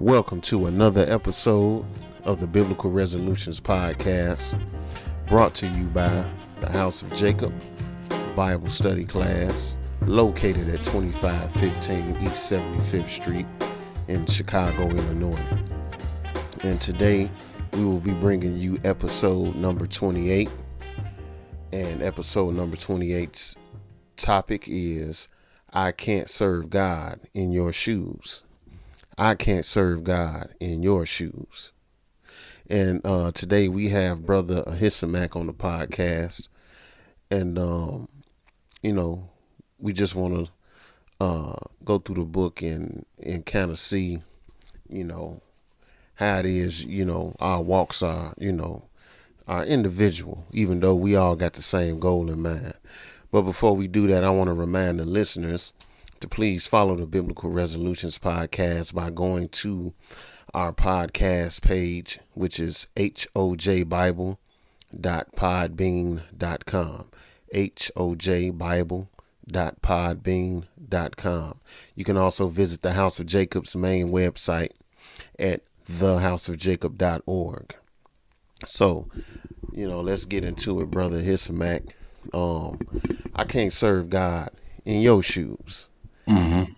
Welcome to another episode of the Biblical Resolutions Podcast, brought to you by the House of Jacob Bible Study Class, located at 2515 East 75th Street in Chicago, Illinois. And today we will be bringing you episode number 28. And episode number 28's topic is I can't serve God in your shoes. I can't serve God in your shoes. And uh, today we have Brother Ahisamach on the podcast. And, um, you know, we just want to uh, go through the book and, and kind of see, you know, how it is, you know, our walks are, you know, are individual, even though we all got the same goal in mind. But before we do that, I want to remind the listeners to please follow the Biblical Resolutions podcast by going to our podcast page, which is hojbible.podbean.com. hojbible.podbean.com. You can also visit the House of Jacob's main website at thehouseofjacob.org. So, you know, let's get into it, brother Hisamak. Um, I can't serve God in your shoes. Mm-hmm.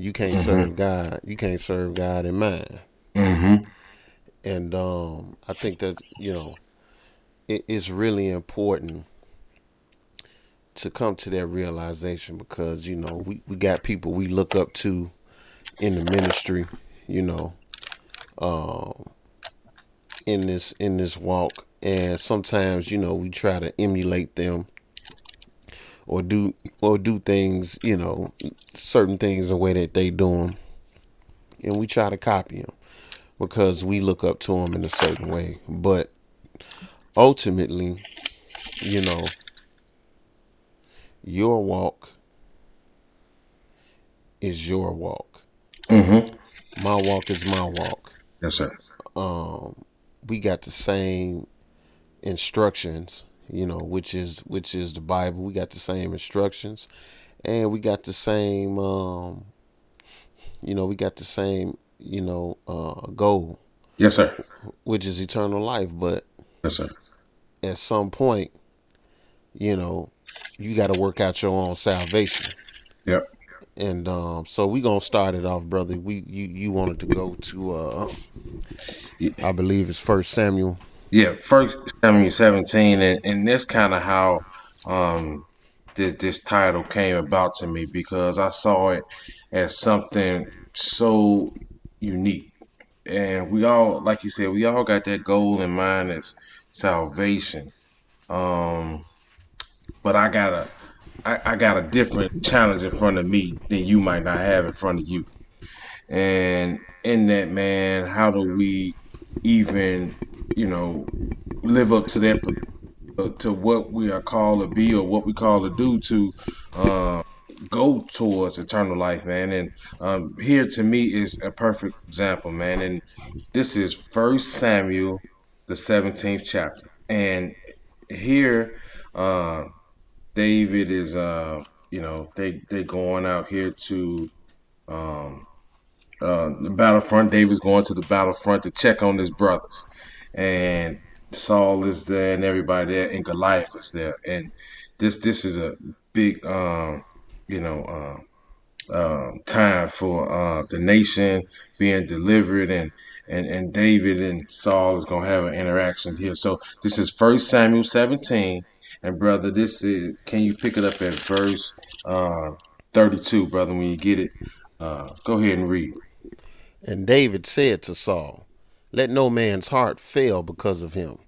You can't mm-hmm. serve God. You can't serve God in mind. Mm-hmm. And um, I think that you know it is really important to come to that realization because you know we, we got people we look up to in the ministry, you know, um, in this in this walk, and sometimes you know we try to emulate them or do or do things, you know, certain things the way that they do them, and we try to copy them because we look up to them in a certain way. But ultimately, you know, your walk is your walk. Mm-hmm. My walk is my walk. Yes, sir. Um, we got the same instructions you know, which is which is the Bible. We got the same instructions, and we got the same, um, you know, we got the same, you know, uh, goal. Yes, sir. Which is eternal life, but yes, sir. At some point, you know, you got to work out your own salvation. Yep. And um, so we gonna start it off, brother. We you you wanted to go to uh, I believe it's First Samuel yeah, first Samuel 17, and, and that's kind of how um, this, this title came about to me because I saw it as something so unique. And we all, like you said, we all got that goal in mind as salvation. Um, but I got a, I, I got a different challenge in front of me than you might not have in front of you. And in that, man, how do we even you know, live up to that uh, to what we are called to be or what we call to do to uh, go towards eternal life, man. And um, here to me is a perfect example, man. And this is First Samuel, the seventeenth chapter, and here uh, David is, uh, you know, they they going out here to. Um, uh, the battlefront. David's going to the battlefront to check on his brothers and Saul is there and everybody there, and Goliath is there, and this this is a big um, you know uh, time for uh, the nation being delivered and. And, and David and Saul is gonna have an interaction here. So this is First Samuel 17, and brother, this is can you pick it up at verse uh, 32, brother? When you get it, uh, go ahead and read. And David said to Saul, let no man's heart fail because of him.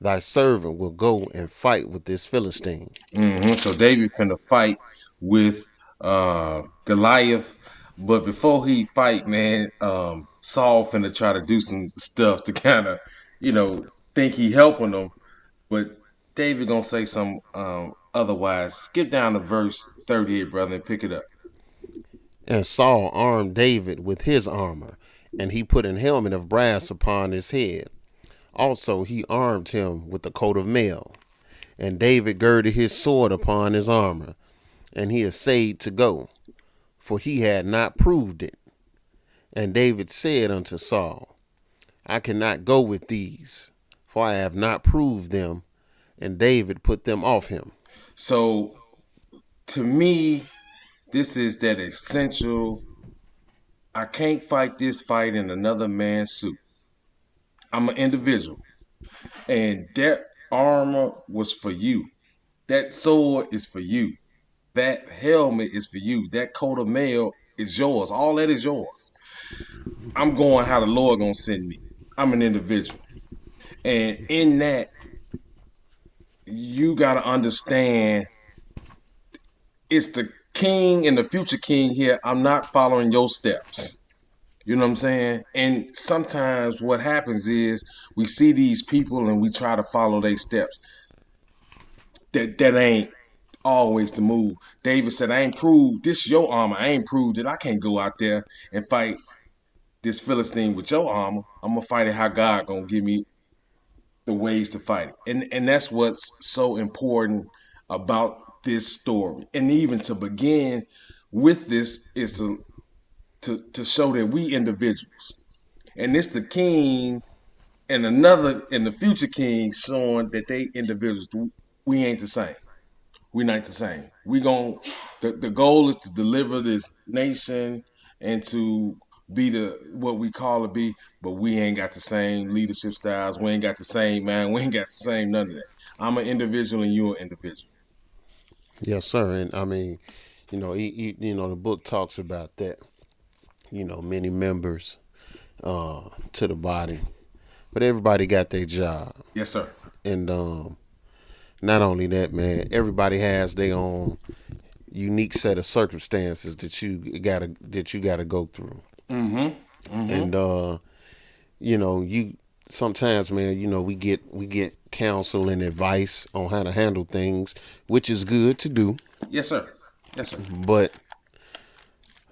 Thy servant will go and fight with this Philistine. Mm-hmm. So David finna fight with uh, Goliath, but before he fight, man, um, Saul finna try to do some stuff to kind of, you know, think he helping them, but David gonna say some um, otherwise. Skip down to verse thirty-eight, brother, and pick it up. And Saul armed David with his armor and he put an helmet of brass upon his head. Also, he armed him with a coat of mail. And David girded his sword upon his armor, and he essayed to go, for he had not proved it. And David said unto Saul, I cannot go with these, for I have not proved them. And David put them off him. So, to me, this is that essential. I can't fight this fight in another man's suit. I'm an individual. And that armor was for you. That sword is for you. That helmet is for you. That coat of mail is yours. All that is yours. I'm going how the Lord gonna send me. I'm an individual. And in that, you gotta understand it's the king and the future king here. I'm not following your steps. You know what I'm saying? And sometimes what happens is we see these people and we try to follow their steps. That that ain't always the move. David said, I ain't proved this your armor. I ain't proved that I can't go out there and fight this Philistine with your armor. I'm gonna fight it how God gonna give me the ways to fight it. And and that's what's so important about this story. And even to begin with this is to to, to show that we individuals. And it's the king and another and the future king showing that they individuals we ain't the same. We not the same. We gon' the, the goal is to deliver this nation and to be the what we call to be, but we ain't got the same leadership styles. We ain't got the same man. We ain't got the same none of that. I'm an individual and you're an individual. Yes, sir. And I mean, you know, he, he, you know, the book talks about that. You know, many members uh, to the body, but everybody got their job. Yes, sir. And um, not only that, man, everybody has their own unique set of circumstances that you gotta that you gotta go through. Mm-hmm. mm-hmm. And uh, you know, you sometimes, man, you know, we get we get counsel and advice on how to handle things, which is good to do. Yes, sir. Yes, sir. But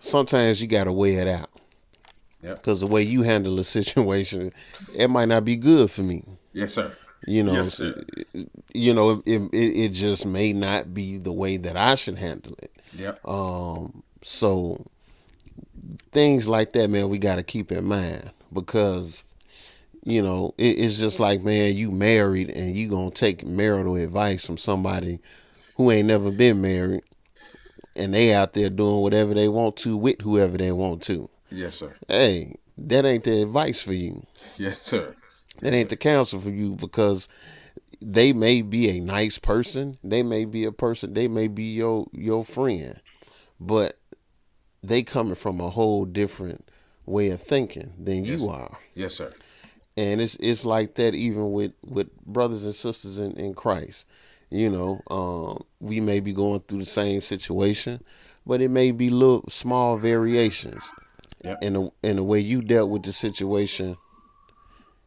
sometimes you gotta weigh it out. Yeah. Because the way you handle a situation, it might not be good for me. Yes, sir. You know, Yes, sir. you know, it, it it just may not be the way that I should handle it. Yep. Um, so things like that, man, we got to keep in mind because you know it, it's just like, man, you married and you gonna take marital advice from somebody who ain't never been married, and they out there doing whatever they want to with whoever they want to. Yes, sir. Hey, that ain't the advice for you. Yes, sir. That ain't the counsel for you because they may be a nice person. They may be a person. They may be your your friend, but they coming from a whole different way of thinking than Yes. you are. Yes, sir. And it's it's like that even with with brothers and sisters in in Christ. You know, um, we may be going through the same situation, but it may be little small variations. Yep. And the and the way you dealt with the situation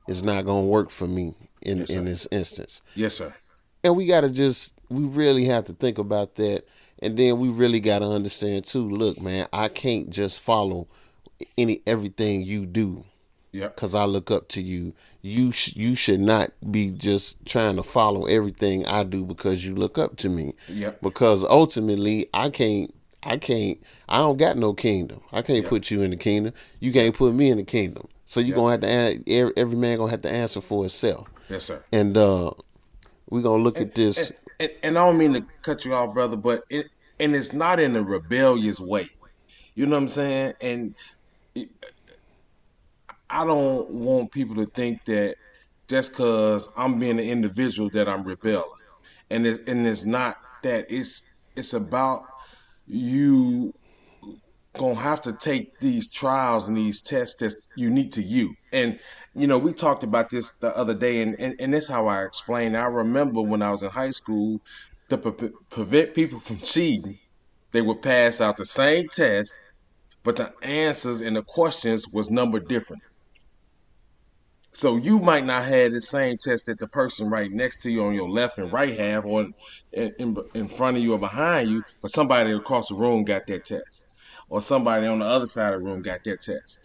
is not gonna work for me in Yes, in this instance. Yes, sir. And we gotta just we really have to think about that. And then we really gotta understand too. Look, man, I can't just follow any everything you do Yep. because I look up to you. You sh- you should not be just trying to follow everything I do because you look up to me. Yep. Because ultimately, I can't. I can't. I don't got no kingdom. I can't Yep. put you in the kingdom. You can't put me in the kingdom. So you Yep. gonna have to. an- Every, every man gonna have to answer for himself. Yes, sir. And uh, we're gonna look at this. And, and I don't mean to cut you off, brother, but it and it's not in a rebellious way. You know what I'm saying? And I don't want people to think that just because I'm being an individual that I'm rebelling, and and it's not that. It's it's about you gonna have to take these trials and these tests that's unique to you. And you know, we talked about this the other day, and and, and this is how I explained. I remember when I was in high school, to pre- prevent people from cheating, they would pass out the same test, but the answers and the questions was numbered different. So you might not have the same test that the person right next to you on your left and right have, or in, in, in front of you or behind you, but somebody across the room got that test, or somebody on the other side of the room got that test.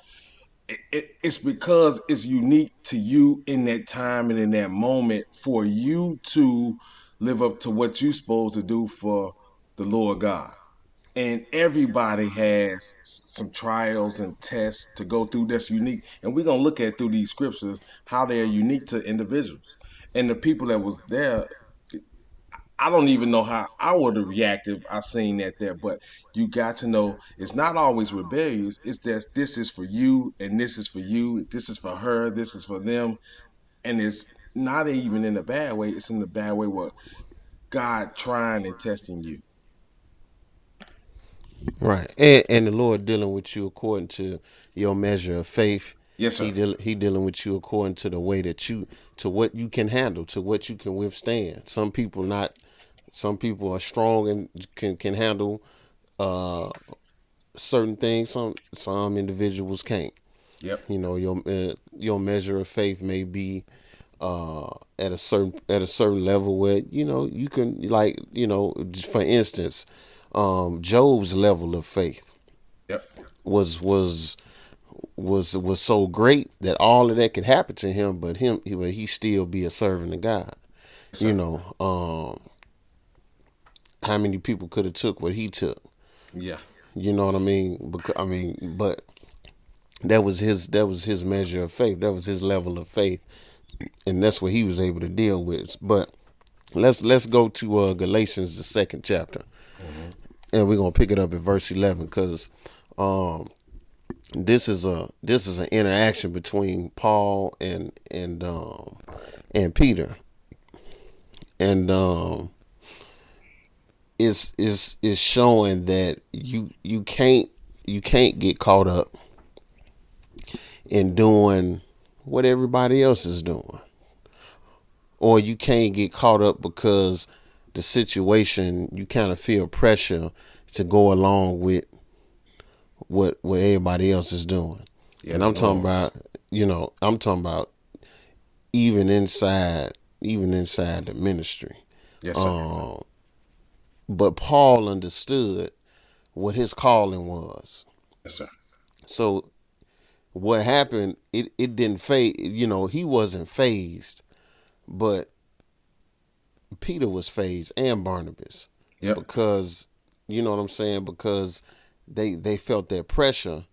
It, it, it's because it's unique to you in that time and in that moment for you to live up to what you're supposed to do for the Lord God. And everybody has some trials and tests to go through that's unique. And we're going to look at through these scriptures how they're unique to individuals. And the people that was there i don't even know how i would have reacted if i seen that there. But you got to know it's not always rebellious. It's that this is for you and this is for you. This is for her. This is for them. And it's not even in a bad way. It's in the bad way where god trying and testing you Right, and and the Lord dealing with you according to your measure of faith. Yes, sir. He deal, he dealing with you according to the way that you to what you can handle, to what you can withstand. Some people not, some people are strong and can can handle uh certain things. Some some individuals can't. Yep. You know your uh, your measure of faith may be uh at a certain at a certain level where you know you can like you know just for instance um, Job's level of faith Yep. was was was was so great that all of that could happen to him, but him he but he still be a servant of God. You know, um, how many people could have took what he took? Yeah. You know what I mean? Because I mean, but that was his that was his measure of faith. That was his level of faith, and that's what he was able to deal with. But let's let's go to uh, Galatians the second chapter, and we're gonna pick it up at verse eleven because um, this is a this is an interaction between Paul and and um, and Peter, and um, it's is is showing that you you can't you can't get caught up in doing what everybody else is doing. Or you can't get caught up because the situation you kind of feel pressure to go along with what what everybody else is doing Yeah, and i'm talking about you know i'm talking about even inside even inside the ministry Yes, sir. um, but Paul understood what his calling was. yes, sir. So what happened, it, it didn't faze, you know, he wasn't fazed, but Peter was fazed and Barnabas Yep. because, you know what I'm saying? Because they, they felt that pressure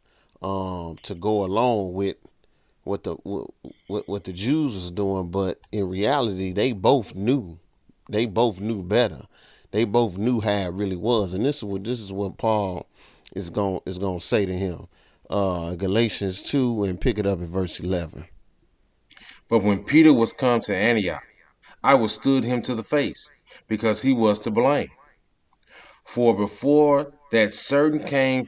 um, to go along with what the what, what the Jews was doing, but in reality, they both knew, they both knew better. They both knew how it really was, and this is what this is what Paul is going is going to say to him, uh, Galatians two, and pick it up at verse eleven. But when Peter was come to Antioch, I withstood him to the face, because he was to blame. For before that certain came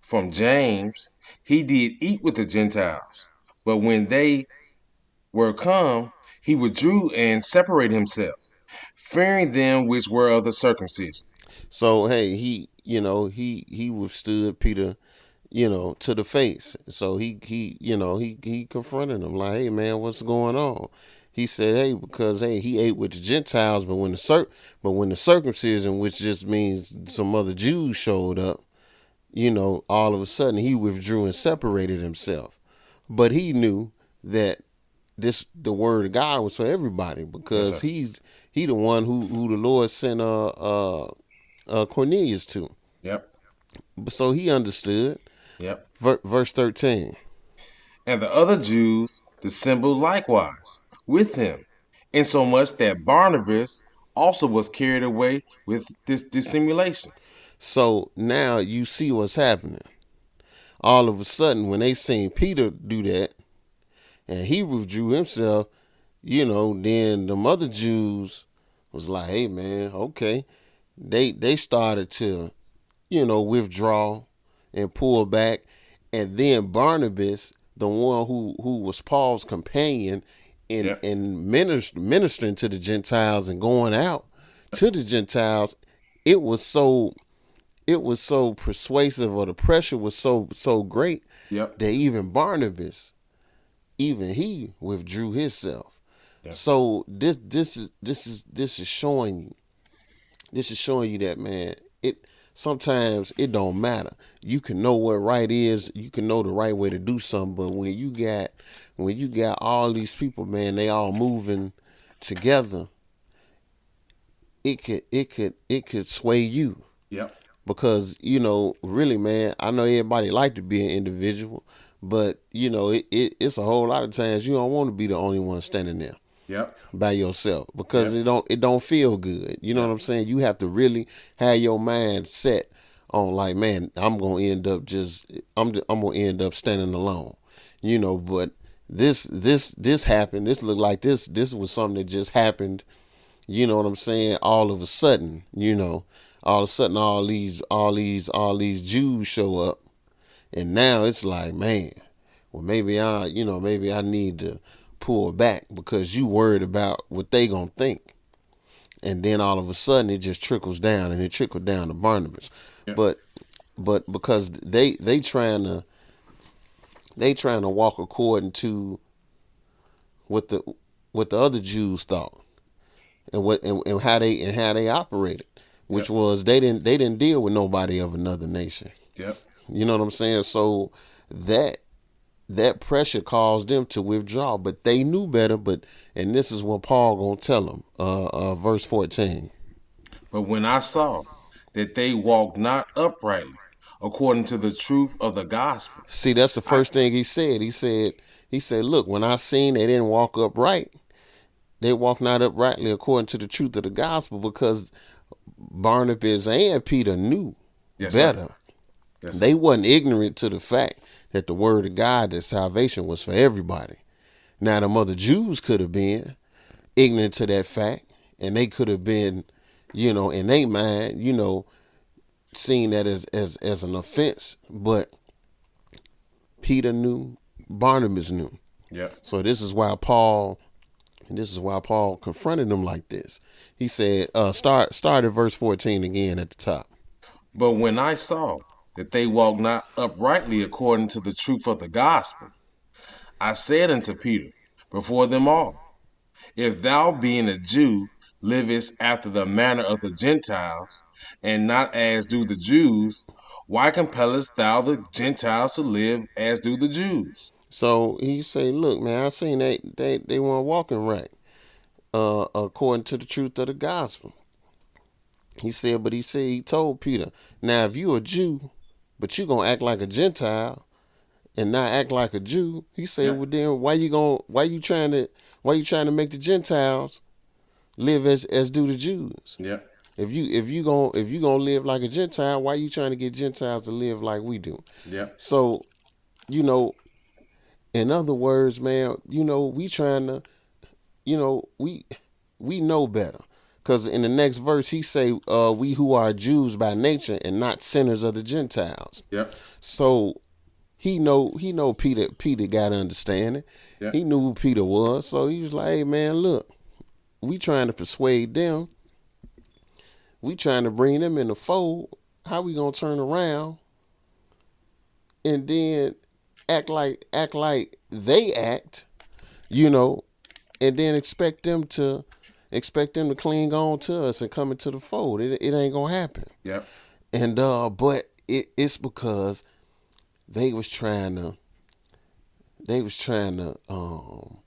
from James, he did eat with the Gentiles. But when they were come, he withdrew and separated himself, fearing them which were of the circumcision. So hey, he you know he he withstood Peter, you know, to the face. So he he you know he he confronted him like, hey man, what's going on? He said, hey, because hey, he ate with the Gentiles, but when the cir- but when the circumcision, which just means some other Jews showed up, you know, all of a sudden he withdrew and separated himself. But he knew that this the word of God was for everybody because sir. he's he the one who who the Lord sent uh uh, uh Cornelius to. Yep. So he understood. Yep. Ver- verse thirteen. And the other Jews dissembled likewise with him, insomuch that Barnabas also was carried away with this dissimulation. So now you see what's happening. All of a sudden, when they seen Peter do that, and he withdrew himself, you know, then the other Jews was like, "Hey, man, okay." They they started to, you know, withdraw and pull back, and then Barnabas, the one who who was Paul's companion in Yeah. in minister, ministering to the Gentiles and going out to the Gentiles, it was so it was so persuasive or the pressure was so so great Yep. that even Barnabas, even he withdrew himself. Yeah. So this this is this is this is showing you, this is showing you that man, it sometimes it don't matter. You can know what right is, you can know the right way to do something, but when you got when you got all these people, man, they all moving together, it could it could it could sway you Yep. because you know, really, man, I know everybody like to be an individual, but you know, it, it it's a whole lot of times you don't want to be the only one standing there Yep. by yourself because Yep. it don't it don't feel good. You know what I'm saying? You have to really have your mind set on like, man, I'm gonna end up just I'm I'm gonna end up standing alone. You know, but this this this happened. This looked like this this was something that just happened. You know what I'm saying? All of a sudden, you know, all of a sudden, all these all these all these Jews show up, and now it's like, man, well maybe I you know maybe I need to pull back because you worried about what they gonna think, and then all of a sudden it just trickles down and it trickled down to Barnabas, Yeah. but but because they they trying to they trying to walk according to what the what the other Jews thought and what and, and how they and how they operated, which Yep. was they didn't they didn't deal with nobody of another nation. Yep. You know what I'm saying? So that that pressure caused them to withdraw, but they knew better. But and this is what Paul gonna tell them, uh, uh, verse 14. But when I saw that they walked not uprightly according to the truth of the gospel, See, that's the first thing he said. He said, he said, look, when I seen they didn't walk upright, they walked not uprightly according to the truth of the gospel because Barnabas and Peter knew Yes, better. Yes. They wasn't ignorant to the fact that the word of God, that salvation was for everybody. Now, the other Jews could have been ignorant to that fact, and they could have been, you know, in their mind, you know, seeing that as as as an offense. But Peter knew, Barnabas knew. Yeah. So this is why Paul, and this is why Paul confronted them like this. He said, uh, start start at verse fourteen again at the top. But when I saw that they walked not uprightly according to the truth of the gospel, I said unto Peter before them all, If thou, being a Jew, livest after the manner of the Gentiles, and not as do the Jews, why compellest thou the Gentiles to live as do the Jews? So he say, "Look, man, I seen they they they weren't walking right, uh, according to the truth of the gospel." He said, but he said he told Peter, "Now if you a Jew, but you gonna act like a Gentile, and not act like a Jew," he said, Yeah. "Well then, why you gonna why you trying to why you trying to make the Gentiles live as as do the Jews? Yep. If you if you gonna if you gonna live like a Gentile, why you trying to get Gentiles to live like we do?" Yep. So, you know, in other words, man, you know, we trying to, you know, we we know better. Cause in the next verse he say, uh, we who are Jews by nature and not sinners of the Gentiles. Yep. So he know he know Peter Peter got understanding. Yeah. He knew who Peter was. So he was like, Hey man, look, we trying to persuade them. We trying to bring them in the fold. How we gonna turn around and then act like act like they act, you know, and then expect them to expect them to cling on to us and come into the fold. It, it ain't gonna happen. Yep. And uh, but it, it's because they was trying to, they was trying to, um,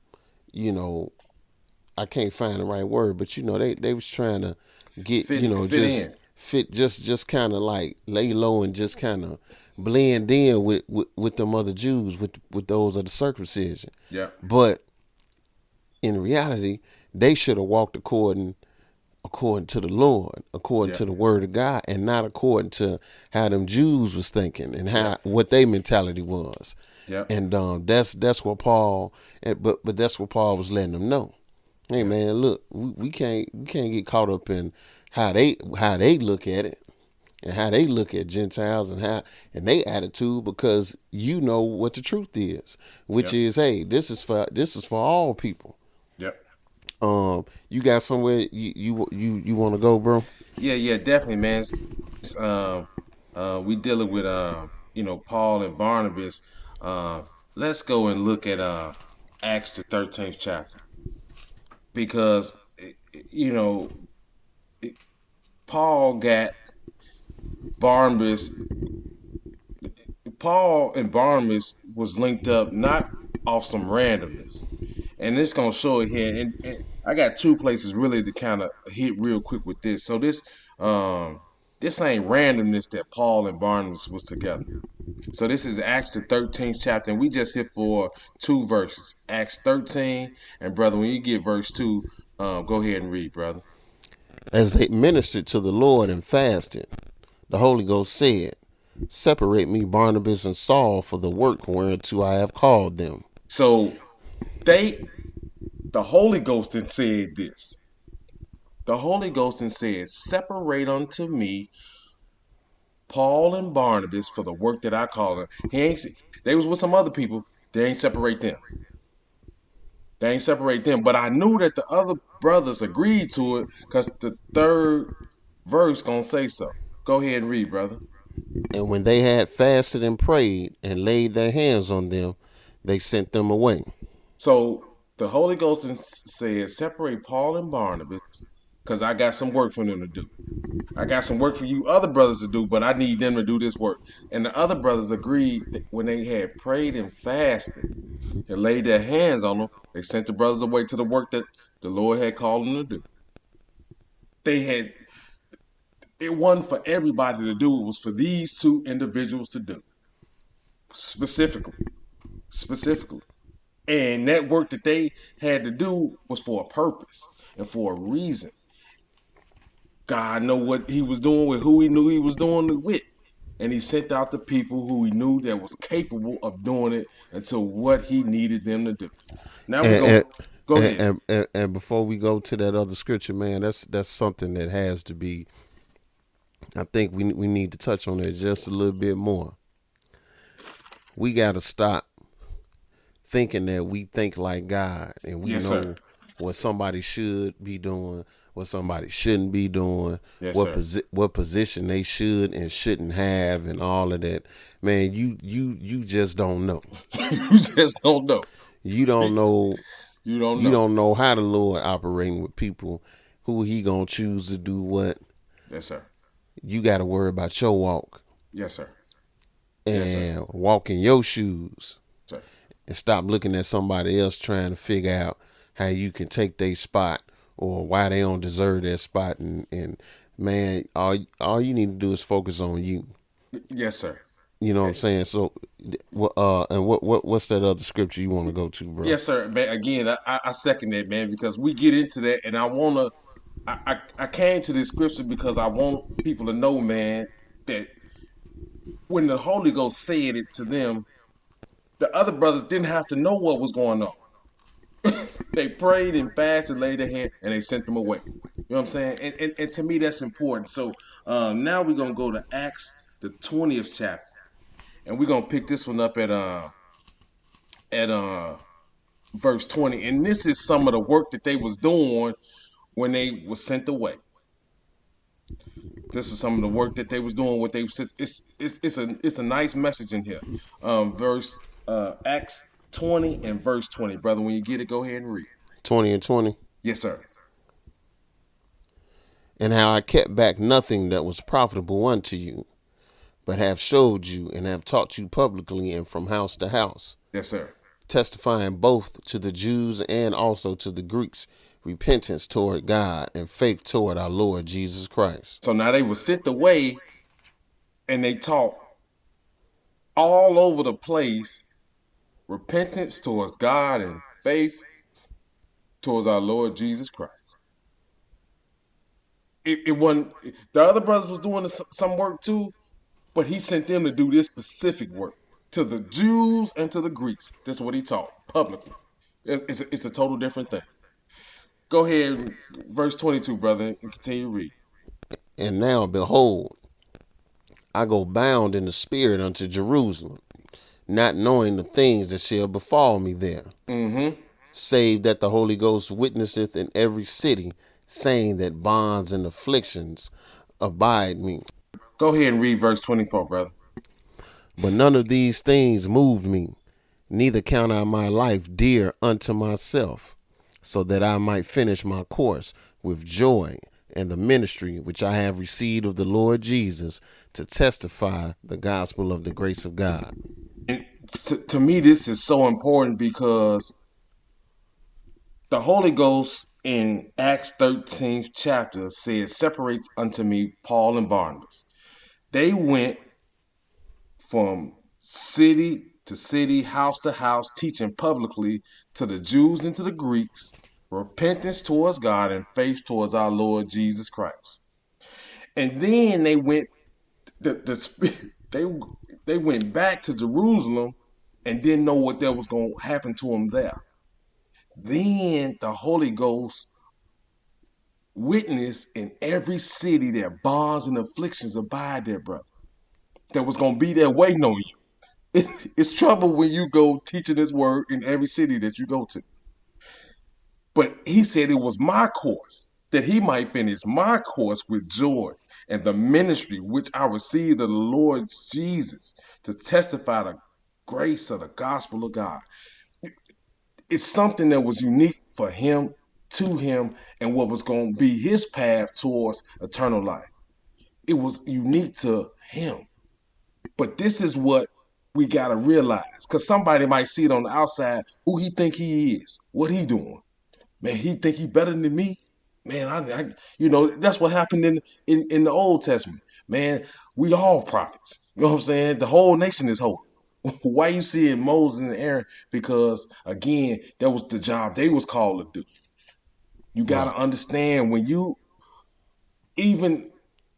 you know, I can't find the right word, but you know, they they was trying to get, Fit- you know, fit just in. fit, just just kind of like lay low and just kind of blend in with, with with them other Jews, with with those of the circumcision. Yeah. But in reality, they should have walked according according to the Lord, according Yeah. to the word of God, and not according to how them Jews was thinking and how what their mentality was. Yeah. And um, that's that's what Paul, but but that's what Paul was letting them know. Hey man, look, we, we can't we can't get caught up in how they how they look at it and how they look at Gentiles and how and they attitude because you know what the truth is, which Yep. is hey, this is for this is for all people. Yep. Um, you got somewhere you you you, you want to go, bro? Yeah, yeah, definitely, man. It's- it's, um, uh, we dealing with um, you know Paul and Barnabas. Uh, let's go and look at uh, Acts the thirteenth chapter because you know Paul got Barnabas. Paul and Barnabas was linked up not off some randomness, and it's gonna show it here. And, and I got two places really to kind of hit real quick with this. So this, um, this ain't randomness that Paul and Barnabas was together. So this is Acts the 13th chapter, and we just hit for two verses. Acts 13, and brother, when you get verse 2, um, go ahead and read, brother. As they ministered to the Lord and fasted, the Holy Ghost said, Separate me, Barnabas and Saul, for the work whereunto I have called them. So they, the Holy Ghost, had said this. The Holy Ghost and said, Separate unto me Paul and Barnabas for the work that I call them. He ain't. They was with some other people. They ain't separate them. They ain't separate them. But I knew that the other brothers agreed to it because the third verse gonna say so. Go ahead and read, brother. And when they had fasted and prayed and laid their hands on them, they sent them away. So the Holy Ghost and said, separate Paul and Barnabas because I got some work for them to do. I got some work for you other brothers to do, but I need them to do this work. And the other brothers agreed when they had prayed and fasted and laid their hands on them, they sent the brothers away to the work that the Lord had called them to do. They had it wasn't for everybody to do, it was for these two individuals to do. Specifically. Specifically. And that work that they had to do was for a purpose and for a reason. God know what he was doing with who he knew he was doing it with. And he sent out the people who he knew that was capable of doing it until what he needed them to do. Now we're going go and, ahead. And, and, and before we go to that other scripture, man, that's that's something that has to be I think we we need to touch on it just a little bit more. We got to stop thinking that we think like God and we Yes, know sir. what somebody should be doing, what somebody shouldn't be doing, Yes, what posi- what position they should and shouldn't have, and all of that. Man, you you you just don't know. you just don't know. You don't know. You don't know. You don't know how the Lord operating with people. Who he gonna choose to do what? Yes, sir. You got to worry about your walk Yes, sir. and Yes, sir. walk in your shoes, Sir. and stop looking at somebody else trying to figure out how you can take their spot or why they don't deserve that spot. And, and man, all all you need to do is focus on you. Yes, sir. You know what I'm saying? So, uh, and what what what's that other scripture you want to go to, bro? Yes, sir. Man, again, I, I second that, man, because we get into that, and I wanna. I, I I came to this scripture because I want people to know, man, that when the Holy Ghost said it to them, the other brothers didn't have to know what was going on. they prayed and fasted, laid their hand, and they sent them away. You know what I'm saying? And and, and to me, that's important. So um, now we're gonna go to Acts, the 20th chapter, and we're gonna pick this one up at uh at uh verse 20 and this is some of the work that they was doing when they was sent away this was some of the work that they was doing what they said it's it's it's a it's a nice message in here um verse uh acts 20 and verse 20 brother when you get it go ahead and read Twenty and twenty. yes sir and how I kept back nothing that was profitable unto you, but have showed you and have taught you publicly and from house to house, yes sir testifying both to the Jews and also to the Greeks repentance toward God and faith toward our Lord Jesus Christ. so now they was sent away and they taught all over the place repentance towards god and faith towards our lord jesus christ. It, it wasn't the other brothers was doing some work too but he sent them to do this specific work. To the jews and to the greeks that's what he taught publicly. It's a, it's a total different thing. Go ahead verse 22 brother and continue read. And now, behold, I go bound in the Spirit unto Jerusalem, not knowing the things that shall befall me there, mm-hmm save that the Holy Ghost witnesseth in every city, saying that bonds and afflictions abide me. go ahead and read verse 24 brother But none of these things moved me, neither count I my life dear unto myself, so that I might finish my course with joy and the ministry which I have received of the Lord Jesus to testify the gospel of the grace of God. To, to me, this is so important because the Holy Ghost in Acts 13th chapter says, Separate unto me Paul and Barnabas. They went from city to city, house to house, teaching publicly to the Jews and to the Greeks repentance towards God and faith towards our Lord Jesus Christ. And then they went the, the they they went back to Jerusalem and didn't know what that was going to happen to them there. Then the Holy Ghost witnessed in every city that bonds and afflictions abide there, brother. That was going to be there waiting on you. it's trouble when you go teaching this word in every city that you go to. But he said it was my course, that he might finish my course with joy and the ministry which I received of the Lord Jesus to testify the grace of the gospel of God. It's something that was unique for him, to him, and what was going to be his path towards eternal life. It was unique to him. But this is what we got to realize because somebody might see it on the outside who he think he is, what he doing. Man, he think he better than me. Man, I, I you know, that's what happened in, in in the Old Testament. Man, we all prophets. You know what I'm saying? The whole nation is holy. Why you seeing Moses and Aaron? Because again, that was the job they was called to do. You gotta right. understand when you even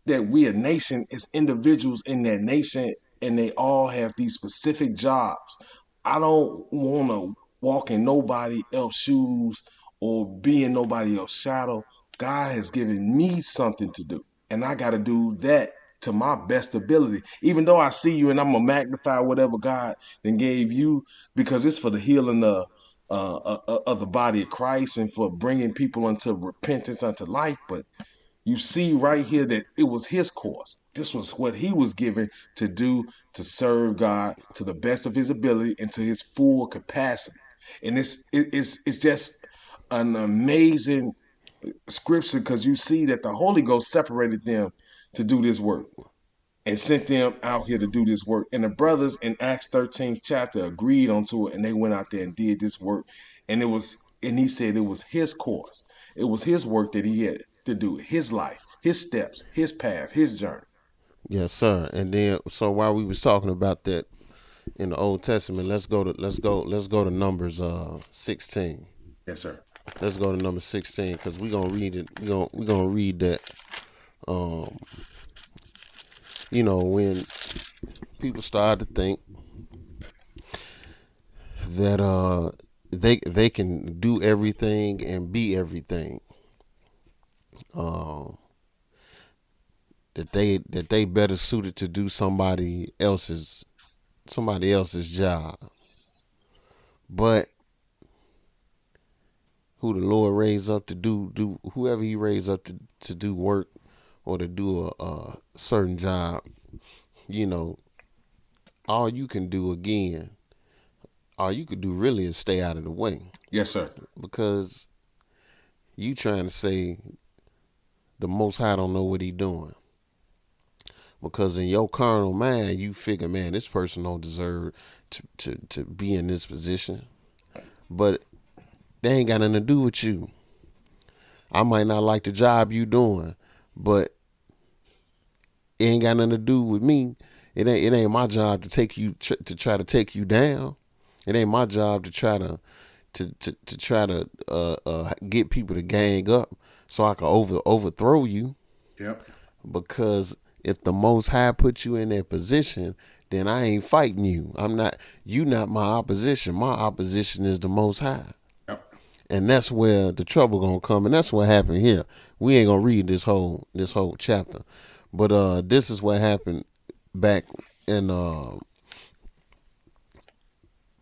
that we a nation is individuals in that nation and they all have these specific jobs. I don't want to walk in nobody else's shoes or be in nobody else's shadow. God has given me something to do, and I got to do that to my best ability. Even though I see you and I'm gonna magnify whatever God then gave you, because it's for the healing of uh, uh, uh, of the body of Christ and for bringing people unto repentance, unto life. But you see right here that it was His course. This was what He was given to do to serve God to the best of His ability and to His full capacity. And it's it's it's just an amazing scripture because you see that the Holy Ghost separated them to do this work and sent them out here to do this work. And the brothers in Acts 13 chapter agreed onto it and they went out there and did this work. And it was, and he said it was his course. It was his work that he had to do, his life, his steps, his path, his journey. Yes, sir. And then, so while we was talking about that in the Old Testament, let's go to let's go let's go to Numbers uh 16. Yes, sir. Let's go to number 16 because we're gonna read it. We're gonna we're gonna read that. Um, you know, when people start to think that uh they they can do everything and be everything. Um, that they that they better suited to do somebody else's somebody else's job. But who the Lord raised up to do do whoever He raised up to to do work or to do a, a certain job, you know, all you can do again, all you could do really is stay out of the way. Yes, sir. Because you trying to say the Most High don't know what He doing. Because in your carnal mind, you figure, man, this person don't deserve to, to, to be in this position. But they ain't got nothing to do with you. I might not like the job you doing, but it ain't got nothing to do with me. It ain't it ain't my job to take you tr- to try to take you down. It ain't my job to try to to to, to try to uh, uh, get people to gang up so I can over overthrow you. Yep. Because if the Most High put you in that position, then I ain't fighting you. I'm not. You not my opposition. My opposition is the Most High and that's where the trouble gonna come, and that's what happened here. We ain't gonna read this whole this whole chapter, but uh, this is what happened back in uh,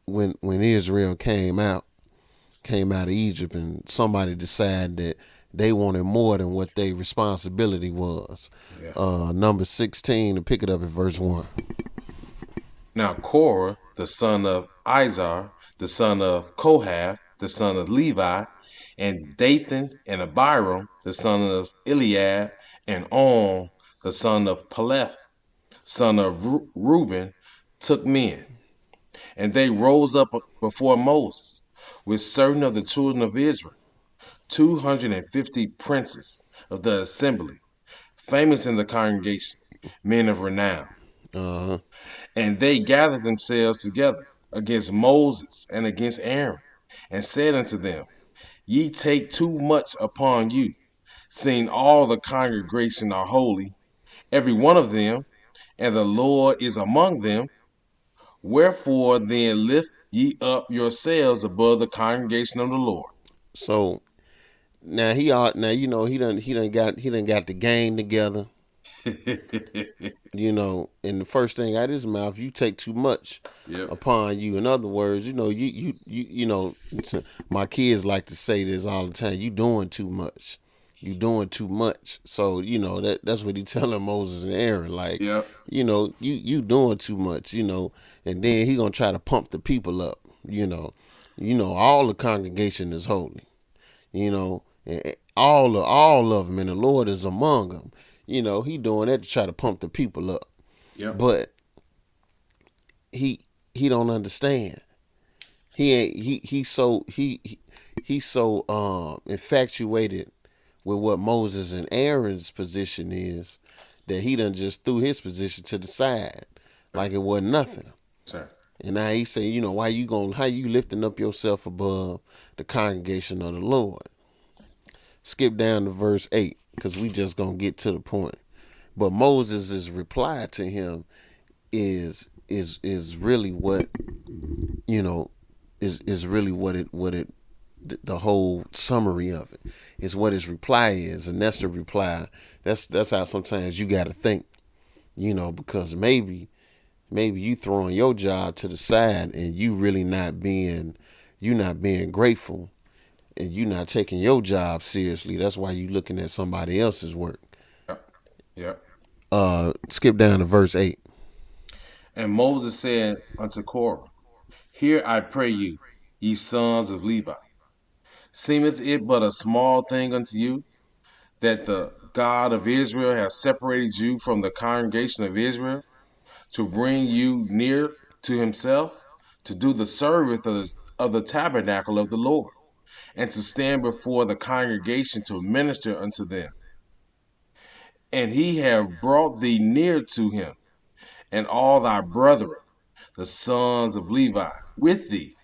when when Israel came out came out of Egypt, and somebody decided that they wanted more than what their responsibility was. Yeah. Uh, number sixteen, to pick it up at verse one. Now Korah, the son of Izhar, the son of Kohath the son of Levi, and Dathan and Abiram, the son of Eliab, and On, the son of Peleth, son of Reuben, took men. And they rose up before Moses with certain of the children of Israel 250 princes of the assembly, famous in the congregation, men of renown. Uh-huh. And they gathered themselves together against Moses and against Aaron, and said unto them, Ye take too much upon you, seeing all the congregation are holy, every one of them, and the Lord is among them. Wherefore then lift ye up yourselves above the congregation of the Lord. So now he ought now you know he done he done got he done got the game together. you know, and the first thing out of his mouth, you take too much Yep. upon you. In other words, you know, you you you you know, my kids like to say this all the time. You doing too much. You doing too much. So you know that that's what he telling Moses and Aaron. Like, Yep. you know, you you doing too much. You know, and then he gonna try to pump the people up. You know, you know, all the congregation is holy. You know, and and all of all of them, and the Lord is among them. You know, he doing that to try to pump the people up Yep. but he he don't understand. He ain't he he so he he he's so um infatuated with what Moses and Aaron's position is that he done just threw his position to the side like it wasn't nothing. Sir. And now he say, you know, why you going how you lifting up yourself above the congregation of the Lord? Skip down to verse eight, because we just gonna get to the point. But Moses' reply to him is is is really what you know is is really what it what it the whole summary of it is what his reply is and that's the reply that's that's how sometimes you got to think you know because maybe maybe you throwing your job to the side and you really not being you not being grateful and you're not taking your job seriously that's why you're looking at somebody else's work Yep. Yep. uh skip down to verse 8 And Moses said unto Korah, Hear I pray you, ye sons of Levi. Seemeth it but a small thing unto you, that the God of Israel hath separated you from the congregation of Israel, to bring you near to himself, to do the service of the, of the tabernacle of the Lord, and to stand before the congregation to minister unto them. And he have brought thee near to him, and all thy brethren, the sons of Levi, with thee,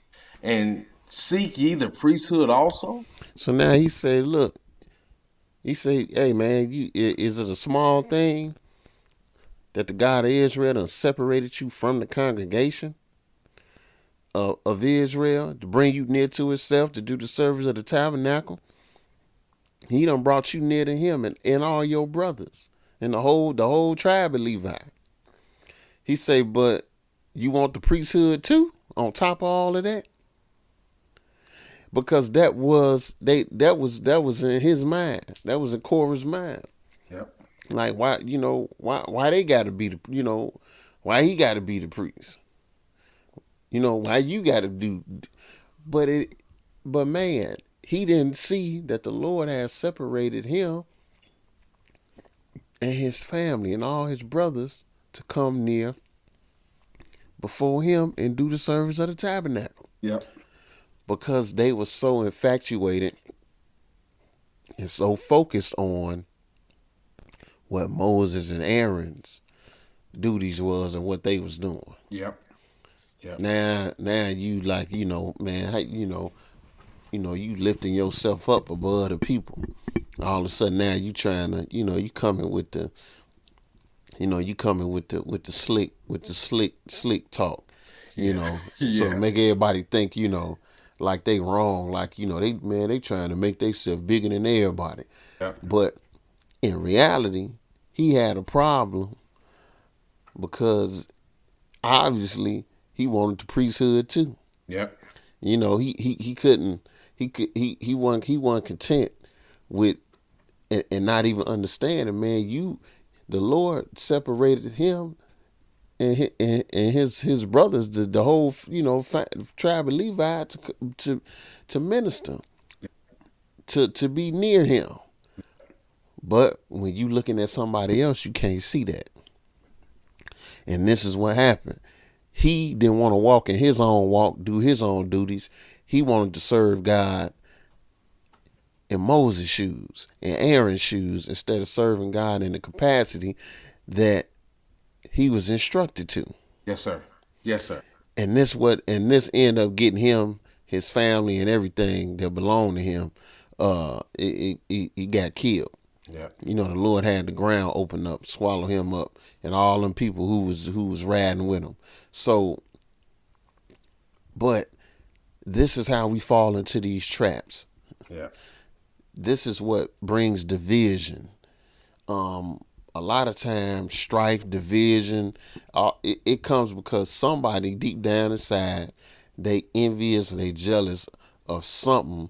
and seek ye the priesthood also? So now he said, look, he said, hey man, you is it a small thing that the God of Israel done separated you from the congregation of, of Israel to bring you near to himself to do the service of the tabernacle? He done brought you near to him and, and all your brothers and the whole the whole tribe of Levi. He say, but you want the priesthood too on top of all of that? because that was they that was that was in his mind. That was in Korah's mind. Yep. Like why you know why why they got to be the you know why he got to be the priest. You know why you got to do, but it but man he didn't see that the Lord has separated him and his family and all his brothers to come near before him and do the service of the tabernacle Yep. because they were so infatuated and so focused on what Moses and Aaron's duties was and what they was doing. Yep. Yep. Now, now you like you know, man, you know, you know, you lifting yourself up above the people. All of a sudden, now you trying to, you know, you coming with the, you know, you coming with the with the slick with the slick slick talk, you know, so make everybody think, you know, like they wrong, like you know, they man, they trying to make themselves bigger than everybody. Yep. But in reality, he had a problem because obviously he wanted the priesthood too. Yep. You know, he he, he couldn't he could he he wasn't he wasn't content with and, and not even understanding, man, you the Lord separated him and his, and, and his his brothers, the, the whole you know tribe of Levi to to to minister, to to be near him. But when you looking at somebody else, you can't see that. And this is what happened. He didn't want to walk in his own walk, do his own duties. He wanted to serve God in Moses' shoes and Aaron's shoes instead of serving God in the capacity that he was instructed to. Yes, sir. Yes, sir. And this what and this end up getting him, his family, and everything that belonged to him. Uh, it, it, he got killed. Yeah. You know, the Lord had the ground open up, swallow him up, and all them people who was who was riding with him. So, but this is how we fall into these traps. Yeah. This is what brings division. Um, a lot of times, strife, division, uh, it, it comes because somebody deep down inside, they envious, they jealous of something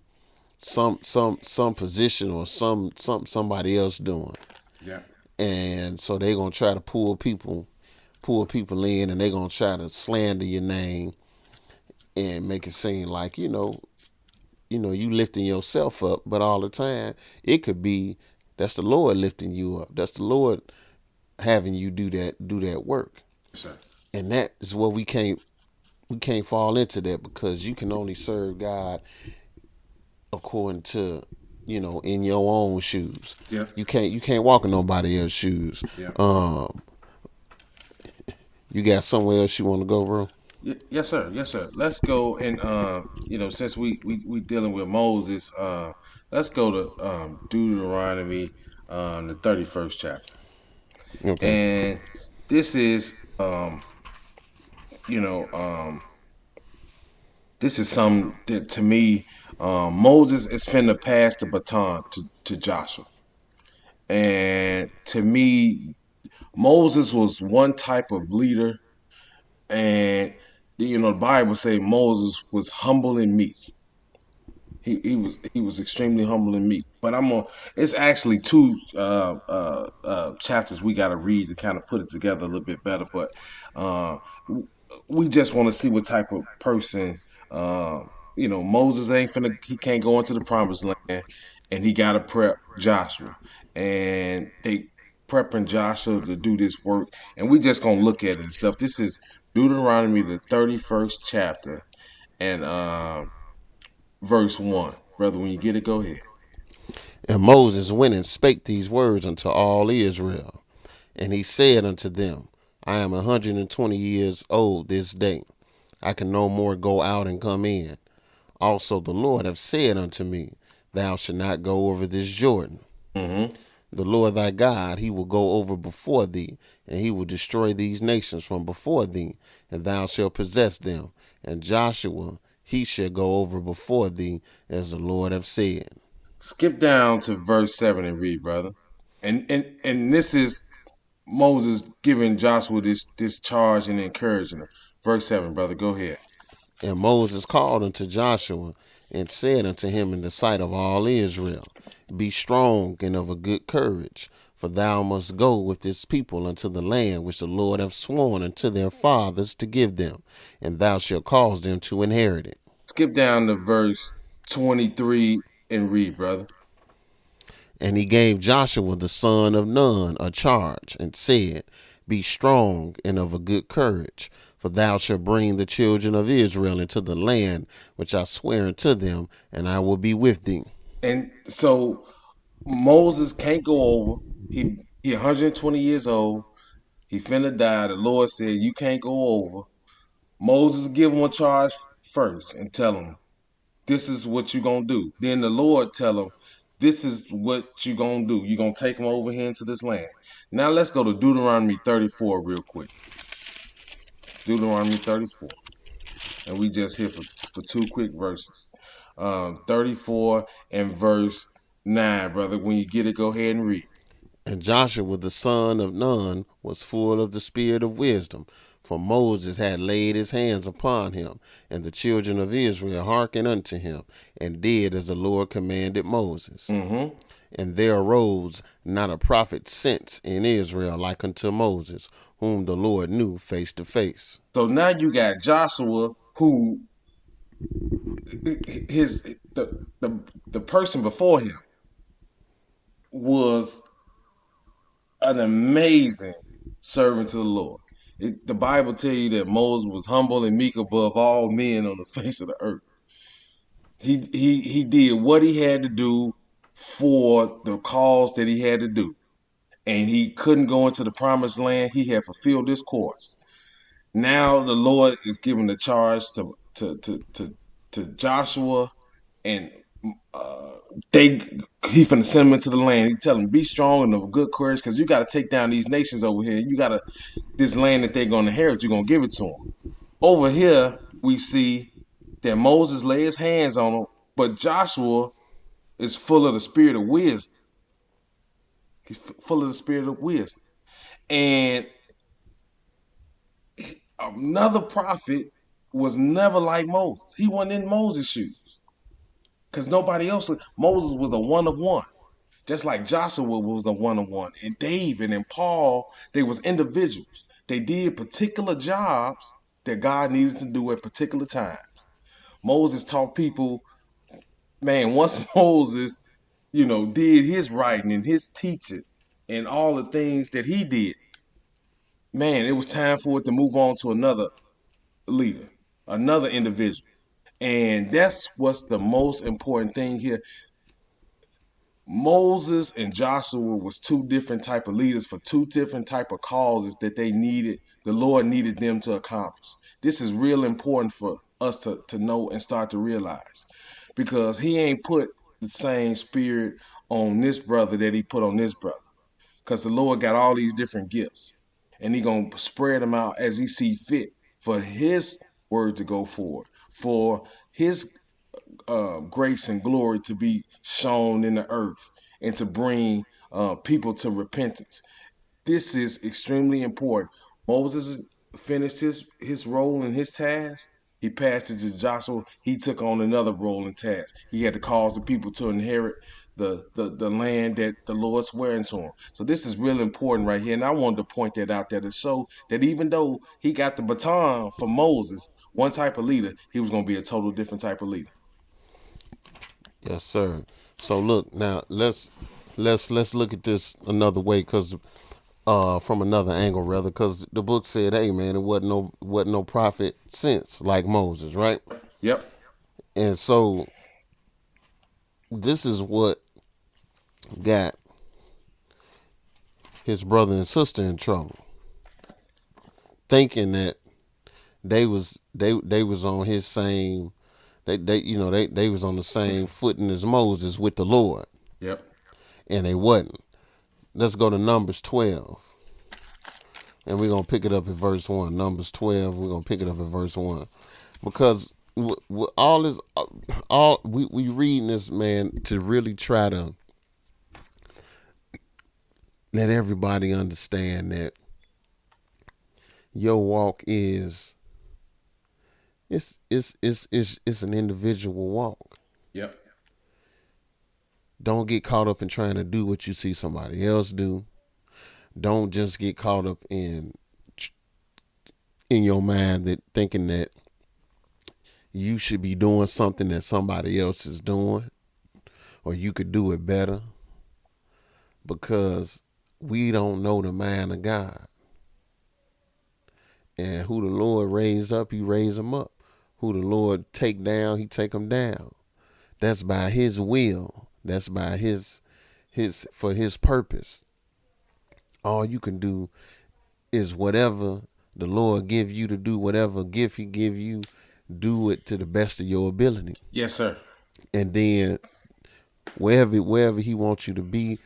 some some some position or some some somebody else doing. Yeah. And so they're gonna try to pull people pull people in and they're gonna try to slander your name and make it seem like, you know, you know, you lifting yourself up, but all the time it could be that's the Lord lifting you up. That's the Lord having you do that do that work. Yes, sir. And that is what we can't we can't fall into that because you can only serve God according to you know in your own shoes. Yeah. You can't you can't walk in nobody else's shoes. Yeah. Um. You got somewhere else you want to go, bro? Y- Yes, sir. Yes, sir. Let's go and uh, you know, since we we we dealing with Moses, uh, let's go to um, Deuteronomy, um, the thirty first chapter, Okay. and this is um, you know, um, this is some that to me, um, Moses is finna pass the baton to to Joshua, and to me, Moses was one type of leader and you know the Bible say Moses was humble and meek. He, he was he was extremely humble and meek. But I'm on. It's actually two uh, uh, uh, chapters we got to read to kind of put it together a little bit better. But uh, we just want to see what type of person. Uh, you know, Moses ain't finna. He can't go into the promised land, and he got to prep Joshua, and they prepping Joshua to do this work. And we just gonna look at it and stuff. This is Deuteronomy the thirty first chapter, and. Um, verse 1. Brother, when you get it, go ahead. And Moses went and spake these words unto all Israel. And he said unto them, I am a hundred and twenty years old this day. I can no more go out and come in. Also the Lord have said unto me, Thou shalt not go over this Jordan. Mm-hmm. The Lord thy God, he will go over before thee, and he will destroy these nations from before thee, and thou shalt possess them. And Joshua, he shall go over before thee, as the Lord have said. Skip down to verse 7 and read, brother. And and and this is Moses giving Joshua this this charge and encouraging him. Verse 7, brother, go ahead. And Moses called unto Joshua and said unto him in the sight of all Israel, Be strong and of a good courage, for thou must go with this people unto the land which the Lord hath sworn unto their fathers to give them, and thou shalt cause them to inherit it. Skip down to verse 23 and read, brother. And he gave Joshua the son of Nun a charge, and said, Be strong and of a good courage, for thou shalt bring the children of Israel into the land which I swear unto them, and I will be with thee. And so Moses can't go over. He he 120 years old. He finna die. The Lord said, You can't go over. Moses give him a charge first and tell him, This is what you're gonna do. Then the Lord tell him, This is what you're gonna do. You're gonna take him over here into this land. Now let's go to Deuteronomy 34 real quick. Deuteronomy 34. And we just here for, for two quick verses. Um, 34 and verse 9, brother. When you get it, go ahead and read. And Joshua the son of Nun was full of the spirit of wisdom, for Moses had laid his hands upon him, and the children of Israel hearkened unto him, and did as the Lord commanded Moses. Mm-hmm. And there arose not a prophet since in Israel like unto Moses, whom the Lord knew face to face. So now you got Joshua, who his the the, the person before him was an amazing servant to the Lord. It, the Bible tell you that Moses was humble and meek above all men on the face of the earth. He he he did what he had to do for the cause that he had to do. And he couldn't go into the promised land. He had fulfilled this course. Now the Lord is giving the charge to to to to, to Joshua and uh, they he finna send him into the land. He tell him be strong and of good courage because you got to take down these nations over here. You got to this land that they're gonna inherit. You're gonna give it to them. Over here we see that Moses lay his hands on them, but Joshua is full of the spirit of wisdom. He's full of the spirit of wisdom, and another prophet was never like Moses. He wasn't in Moses' shoes because nobody else. Moses was a one of one, just like Joshua was a one of one, and David and Paul. They was individuals. They did particular jobs that God needed to do at particular times. Moses taught people, man. Once Moses, you know, did his writing and his teaching and all the things that he did, man, it was time for it to move on to another leader, another individual. And that's what's the most important thing here. Moses and Joshua was two different type of leaders for two different type of causes that they needed, the Lord needed them to accomplish. This is real important for us to, to know and start to realize. Because he ain't put the same spirit on this brother that he put on this brother. Because the Lord got all these different gifts. And he gonna spread them out as he see fit for his word to go forward for his uh, grace and glory to be shown in the earth and to bring uh, people to repentance. This is extremely important. Moses finished his, his role and his task. He passed it to Joshua. He took on another role and task. He had to cause the people to inherit the, the, the land that the Lord's swearing to him. So this is real important right here. And I wanted to point that out there to show that even though he got the baton from Moses, one type of leader, he was going to be a total different type of leader. Yes, sir. So look now, let's let's let's look at this another way, because uh, from another angle rather, because the book said, "Hey, man, it wasn't no wasn't no prophet since like Moses, right?" Yep. And so this is what got his brother and sister in trouble, thinking that they was they they was on his same they they you know they they was on the same footing as Moses with the Lord. Yep. And they wasn't. Let's go to Numbers 12. And we're going to pick it up at verse 1. Numbers 12, we're going to pick it up at verse 1. Because w- w- all this uh, all we we reading this man to really try to let everybody understand that your walk is it's it's it's it's it's an individual walk. Don't get caught up in trying to do what you see somebody else do. Don't just get caught up in in your mind that thinking that you should be doing something that somebody else is doing or you could do it better because we don't know the mind of God. And who the Lord raise up, he raise them up who the Lord take down, he take them down. That's by his will. That's by his his for his purpose. All you can do is whatever the Lord give you to do, whatever gift he give you, do it to the best of your ability. Yes, sir. And then wherever wherever he wants you to be,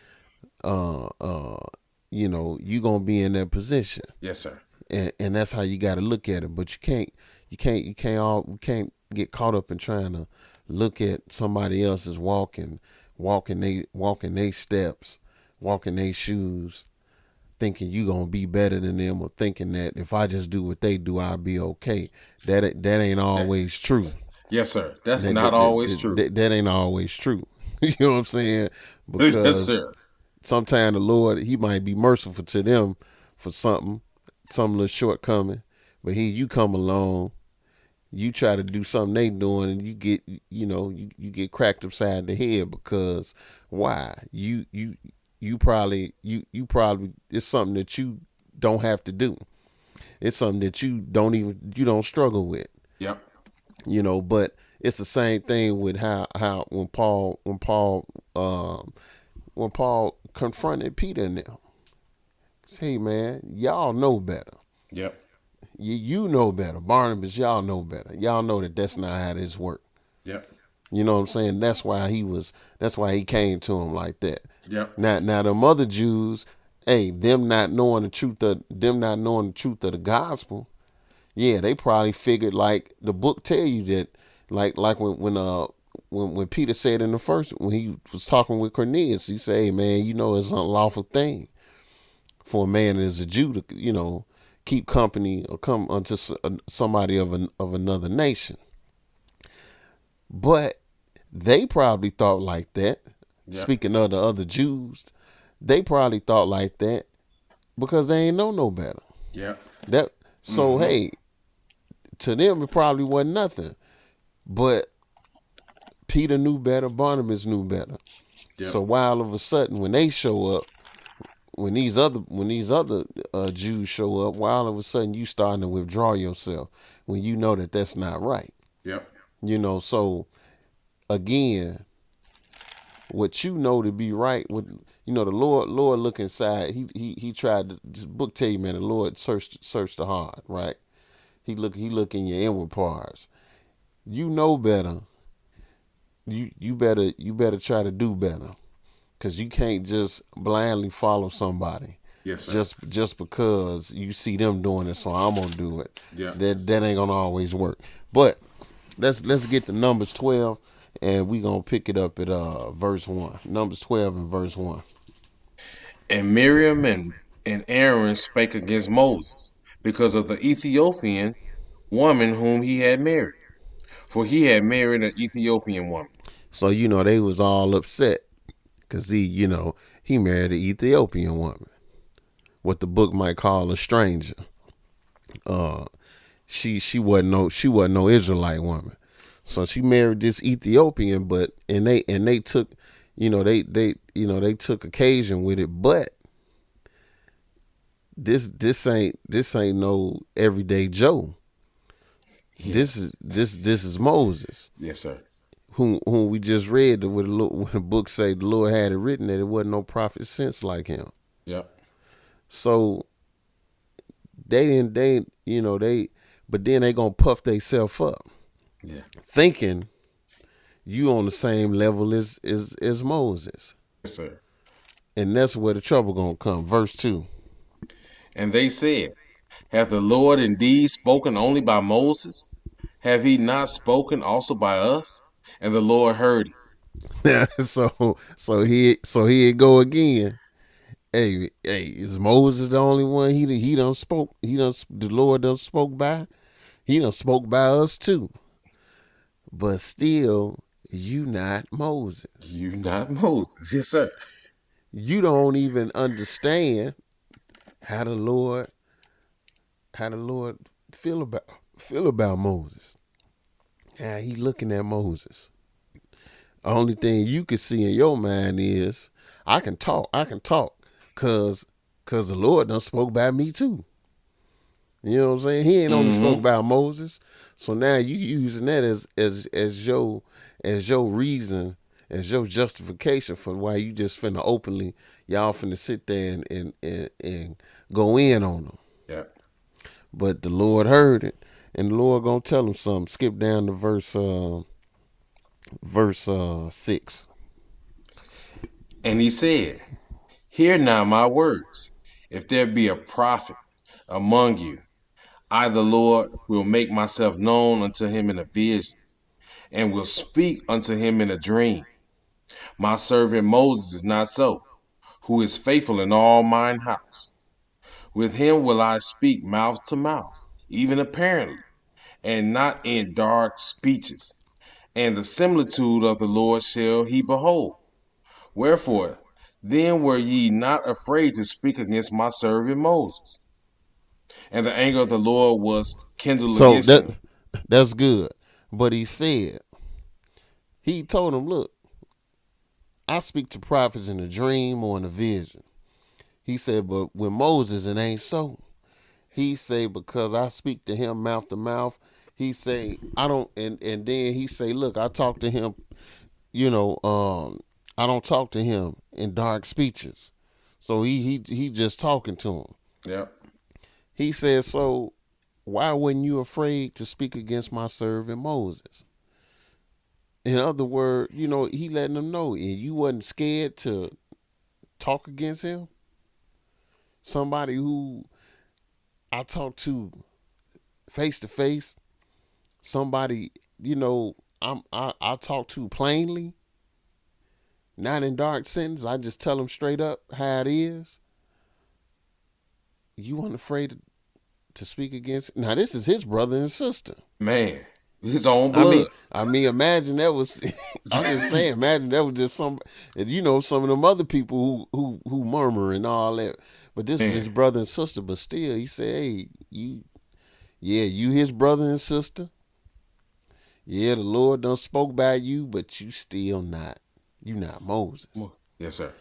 uh uh, you know, you gonna be in that position. Yes, sir. And and that's how you gotta look at it. But you can't you can't you can't all you can't get caught up in trying to look at somebody else's walking, walking they walking they steps, walking they shoes, thinking you gonna be better than them or thinking that if I just do what they do, I'll be okay. That that ain't always true. Yes, sir. That's that, not that, always that, true. That, ain't always true. you know what I'm saying? Because yes, sir. sometimes the Lord, He might be merciful to them for something, some little shortcoming, but He, you come along you try to do something they doing and you get you know you, you get cracked upside the head because why you you you probably you you probably it's something that you don't have to do it's something that you don't even you don't struggle with yep you know but it's the same thing with how how when Paul when Paul um, when Paul confronted Peter. Say, hey man, y'all know better. Yep. You you know better. Barnabas, y'all know better. Y'all know that that's not how this works. Yep. You know what I'm saying? That's why he was. That's why he came to him like that. Yep. Now, now the other Jews, hey, them not knowing the truth of them not knowing the truth of the gospel. Yeah, they probably figured like the book tell you that, like like when when uh when when Peter said in the first when he was talking with Cornelius, he said, "Hey man, you know it's an unlawful thing for a man as a Jew to you know keep company or come unto uh, somebody of an of another nation." But they probably thought like that. Yeah. Speaking of the other Jews, they probably thought like that because they ain't know no better. Yep. That so hey, to them it probably wasn't nothing. But Peter knew better, Barnabas knew better. Yep. So while all of a sudden when they show up, when these other when these other uh, Jews show up, why all of a sudden you starting to withdraw yourself when you know that that's not right. Yep. You know, so again, what you know to be right, with you know, the Lord, Lord look inside. He he he tried to book tell you, man, the Lord searched searched the heart, right? He look he look in your inward parts. You know better. You you better you better try to do better. Cause you can't just blindly follow somebody. Yes, sir. Just just because you see them doing it, so I'm gonna do it. Yeah. That that ain't gonna always work. But let's let's get to Numbers twelve, and we're gonna pick it up at uh verse one. Numbers twelve and verse one. And Miriam and, and Aaron spake against Moses because of the Ethiopian woman whom he had married. For he had married an Ethiopian woman. So you know they was all upset because he you know he married an Ethiopian woman, what the book might call a stranger. Uh, she she wasn't no she wasn't no Israelite woman, so she married this Ethiopian. But and they and they took, you know they they you know they took occasion with it, but this this ain't this ain't no everyday Joe. This is this this is Moses Yes, sir. Whom whom we just read the- with Lo- when the book say the Lord had it written that it wasn't no prophet since like him. Yep. So they didn't they you know they but then they gonna puff themselves up Yeah. thinking you on the same level as as as Moses. Yes, sir. And that's where the trouble gonna come. Verse two. And they said, Hath the Lord indeed spoken only by Moses? Have he not spoken also by us? And the Lord heard it. so so he so here it go again. Hey, hey, is Moses the only one he he done spoke he done the Lord done spoke by? He done spoke by us too. But still, you not Moses. You not Moses. Yes, sir. You don't even understand how the Lord how the Lord feel about feel about Moses. How he looking at Moses. Only thing you can see in your mind is I can talk, I can talk, cause cause the Lord done spoke by me too. You know what I'm saying? He ain't only mm-hmm. spoke about Moses. So now you using that as as as your as your reason, as your justification for why you just finna openly y'all finna sit there and and, and, and go in on them. Yep. But the Lord heard it, and the Lord gonna tell him something. Skip down to verse uh, verse uh, six. And he said, Hear now my words. If there be a prophet among you, I, the Lord, will make myself known unto him in a vision, and will speak unto him in a dream. My servant Moses is not so, who is faithful in all mine house. With him will I speak mouth to mouth, even apparently, and not in dark speeches. And the similitude of the Lord shall he behold. Wherefore, then were ye not afraid to speak against my servant Moses. And the anger of the Lord was kindled So against that him. that's good. But he said, he told him, look, I speak to prophets in a dream or in a vision. He said, but with Moses it ain't so. He said, because I speak to him mouth to mouth, he say I don't and and then he say, look, I talk to him, you know, um, I don't talk to him in dark speeches. So he he he just talking to him. yeah He says, so why weren't you afraid to speak against my servant Moses? In other words, you know, he letting them know, and you wasn't scared to talk against him. Somebody who I talked to face to face, somebody, you know, I'm I, I talk to plainly, not in dark sentence. I just tell them straight up how it is. You weren't afraid to, to speak against. Now this is his brother and sister. Man, his own blood. I mean, I mean, imagine that was. I'm just saying, imagine that was just some, you know, some of them other people who who who murmur and all that. But this is his brother and sister. But still, he said, "Hey, you, yeah, you his brother and sister. Yeah, the Lord done spoke by you, but you still not. You not Moses. yes, sir.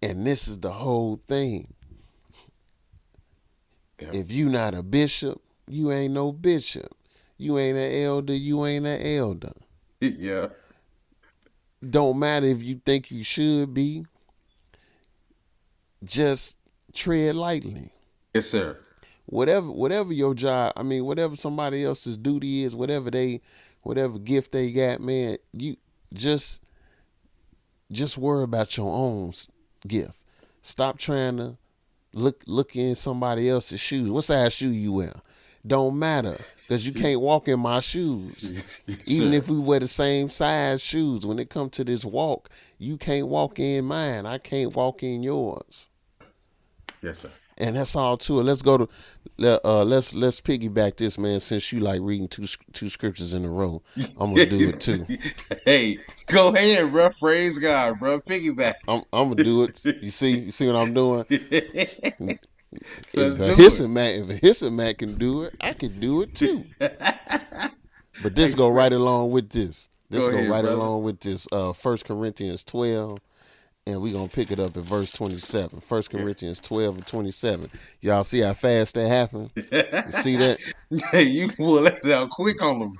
And this is the whole thing. Yep. If you not a bishop, you ain't no bishop. You ain't an elder, you ain't an elder. yeah. Don't matter if you think you should be. Just tread lightly. Yes, sir. Whatever whatever your job, I mean, whatever somebody else's duty is, whatever they whatever gift they got, man, you just just worry about your own gift. Stop trying to look look in somebody else's shoes. What size shoe you wear? Don't matter because you can't walk in my shoes. Even Sir. if we wear the same size shoes, when it comes to this walk, you can't walk in mine. I can't walk in yours. Yes, sir. And that's all to it. Let's go to uh, let's let's piggyback this man since you like reading two two scriptures in a row. I'm gonna do it too. hey, go ahead, bro. Praise God, bro. Piggyback. I'm I'm gonna do it. You see you see what I'm doing? Let's If do a it. hissing Mac, if Mac can do it, I can do it too. But this go right along with this. This Go go, ahead, right brother. along with this. Uh, First Corinthians twelve, and we gonna pick it up at verse twenty seven. First Corinthians twelve and twenty seven. Y'all see how fast that happened? You see that? hey, you pull that out quick on them.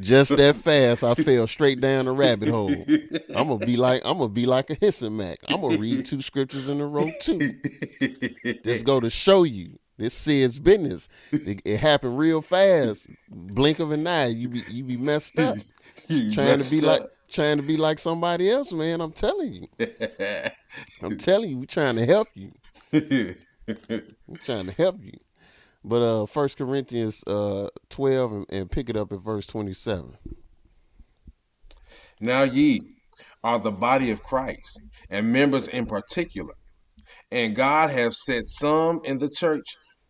Just that fast, I fell straight down the rabbit hole. I'm gonna be like I'm gonna be like a hissing Mac. I'm gonna read two scriptures in a row too. This go to show you. This says business. It, it happened real fast. Blink of an eye, you be you be messed up. You trying to messed be like up. Trying to be like somebody else, man. I'm telling you. I'm telling you, we're trying to help you. We're trying to help you. But uh First Corinthians uh twelve and, and pick it up at verse twenty seven. Now ye are the body of Christ, and members in particular. And God hath set some in the church,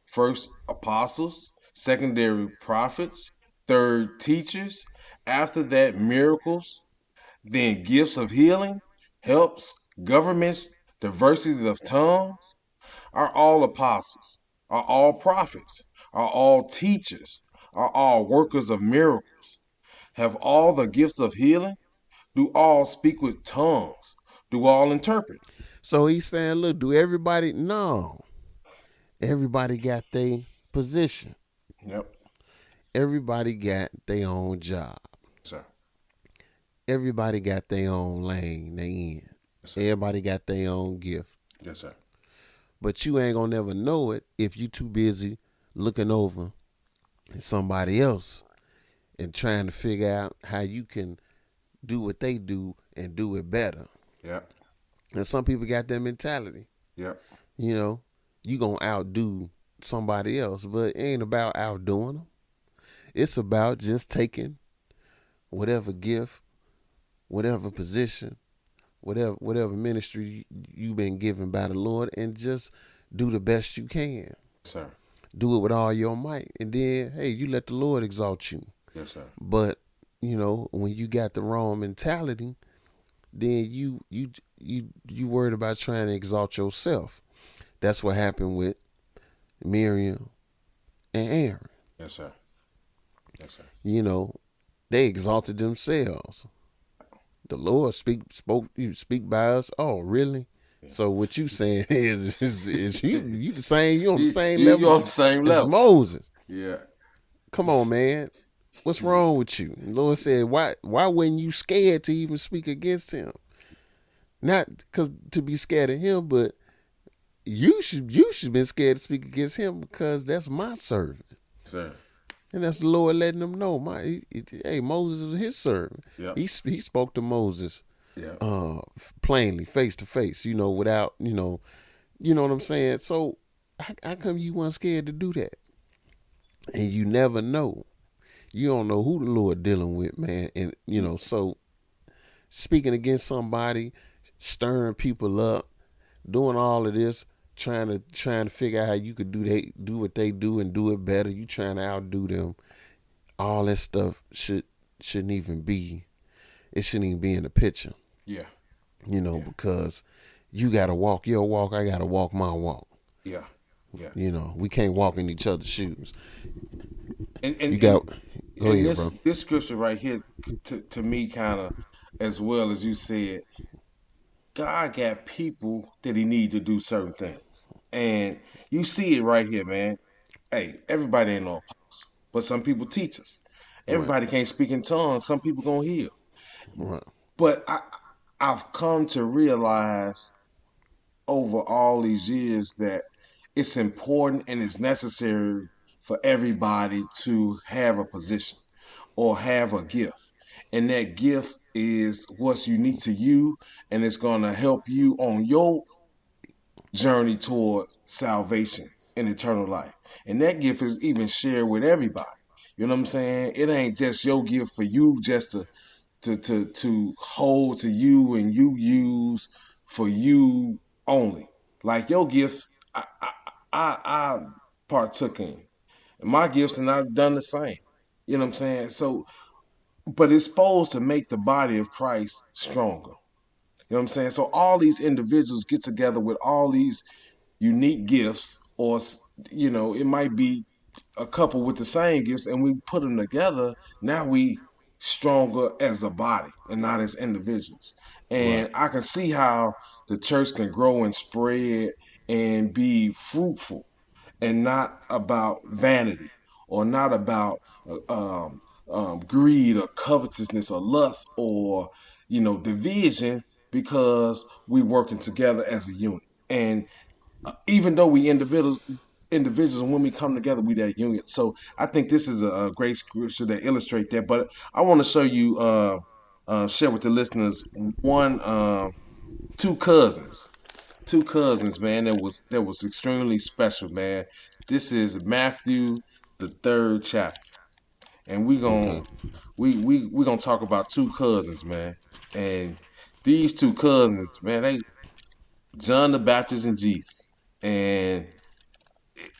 first apostles, secondary prophets, third teachers, after that miracles, then gifts of healing, helps, governments, diversity of tongues. Are all apostles? Are all prophets? Are all teachers? Are all workers of miracles? Have all the gifts of healing? Do all speak with tongues? Do all interpret? So he's saying, look, do everybody no. Everybody got their position. Yep, Everybody got their own job. Everybody got their own lane they in. Yes. Everybody got their own gift. Yes, sir. But you ain't gonna never know it if you too busy looking over at somebody else and trying to figure out how you can do what they do and do it better. Yeah. And some people got that mentality. yep. You know, you gonna outdo somebody else, but it ain't about outdoing them. It's about just taking whatever gift, whatever position, whatever whatever ministry you've been given by the Lord, and just do the best you can. Sir. Do it with all your might, and then hey, you let the Lord exalt you. Yes, sir. But you know, when you got the wrong mentality, then you you you you worried about trying to exalt yourself. That's what happened with Miriam and Aaron. Yes, sir. Yes, sir. You know, they exalted themselves. The Lord speak spoke you speak by us. Oh, really? So what you saying is is, is you you the same you on the same You- you level on the same level as. Moses. Yeah. Come on, man. What's wrong with you? The Lord said, why why weren't you scared to even speak against him? Not because to be scared of him, but you should you should been scared to speak against him because that's my servant. Sir. And that's the Lord letting them know. My, he, he, hey, Moses is his servant. Yep. He he spoke to Moses Yeah. uh, plainly, face to face. You know, without you know, you know what I'm saying. So, how, how come you weren't scared to do that? And you never know. You don't know who the Lord dealing with, man. And you know, so speaking against somebody, stirring people up, doing all of this, trying to trying to figure out how you could do they do what they do and do it better. You trying to outdo them. All that stuff should shouldn't even be. It shouldn't even be in the picture. Yeah. You know, because you got to walk your walk. I got to walk my walk. Yeah. Yeah. You know, we can't walk in each other's shoes. And, and You got. and- Go ahead, this, bro. This scripture right here, to, to me, kind of, as well as you said, God got people that He need to do certain things, and you see it right here, man. Hey, everybody ain't no apostle, but some people teach us. Everybody can't speak in tongues. Some people gonna heal. Right. But I, I've come to realize over all these years that it's important and it's necessary for everybody to have a position or have a gift. And that gift is what's unique to you and it's going to help you on your journey toward salvation and eternal life. And that gift is even shared with everybody. You know what I'm saying? It ain't just your gift for you just to to to to hold to you and you use for you only. Like your gifts, I I, I, I partook in my gifts, and I've done the same. You know what I'm saying? So, but it's supposed to make the body of Christ stronger. You know what I'm saying? So all these individuals get together with all these unique gifts, or you know, it might be a couple with the same gifts, and we put them together. Now we stronger as a body and not as individuals. And I can see how the church can grow and spread and be fruitful and not about vanity or not about uh, um, um, greed or covetousness or lust or you know division because we working together as a unit and uh, even though we individuals individuals when we come together we that unit so i think this is a, great scripture that illustrate that but i want to show you uh, uh, share with the listeners one uh, two cousins two cousins, man, that was that was extremely special, man. This is Matthew the third chapter. And we gonna we we we gonna talk about two cousins, man. And these two cousins, man, they John the Baptist and Jesus. And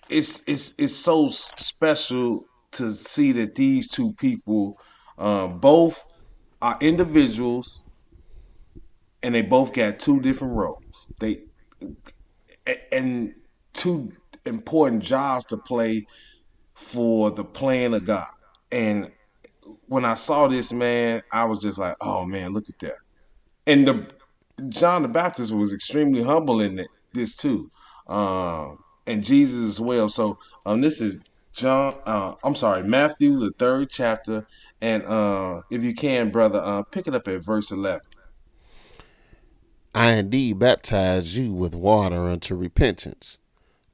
it's it's it's so special to see that these two people um, both are individuals and they both got two different roles. They and two important jobs to play for the plan of God. And when I saw this, man, I was just like, oh man, look at that. And the John the Baptist was extremely humble in it, this too, um, and Jesus as well. So um, this is John. Uh, I'm sorry, Matthew the third chapter, and uh, if you can, brother, uh, pick it up at verse eleven. I indeed baptize you with water unto repentance,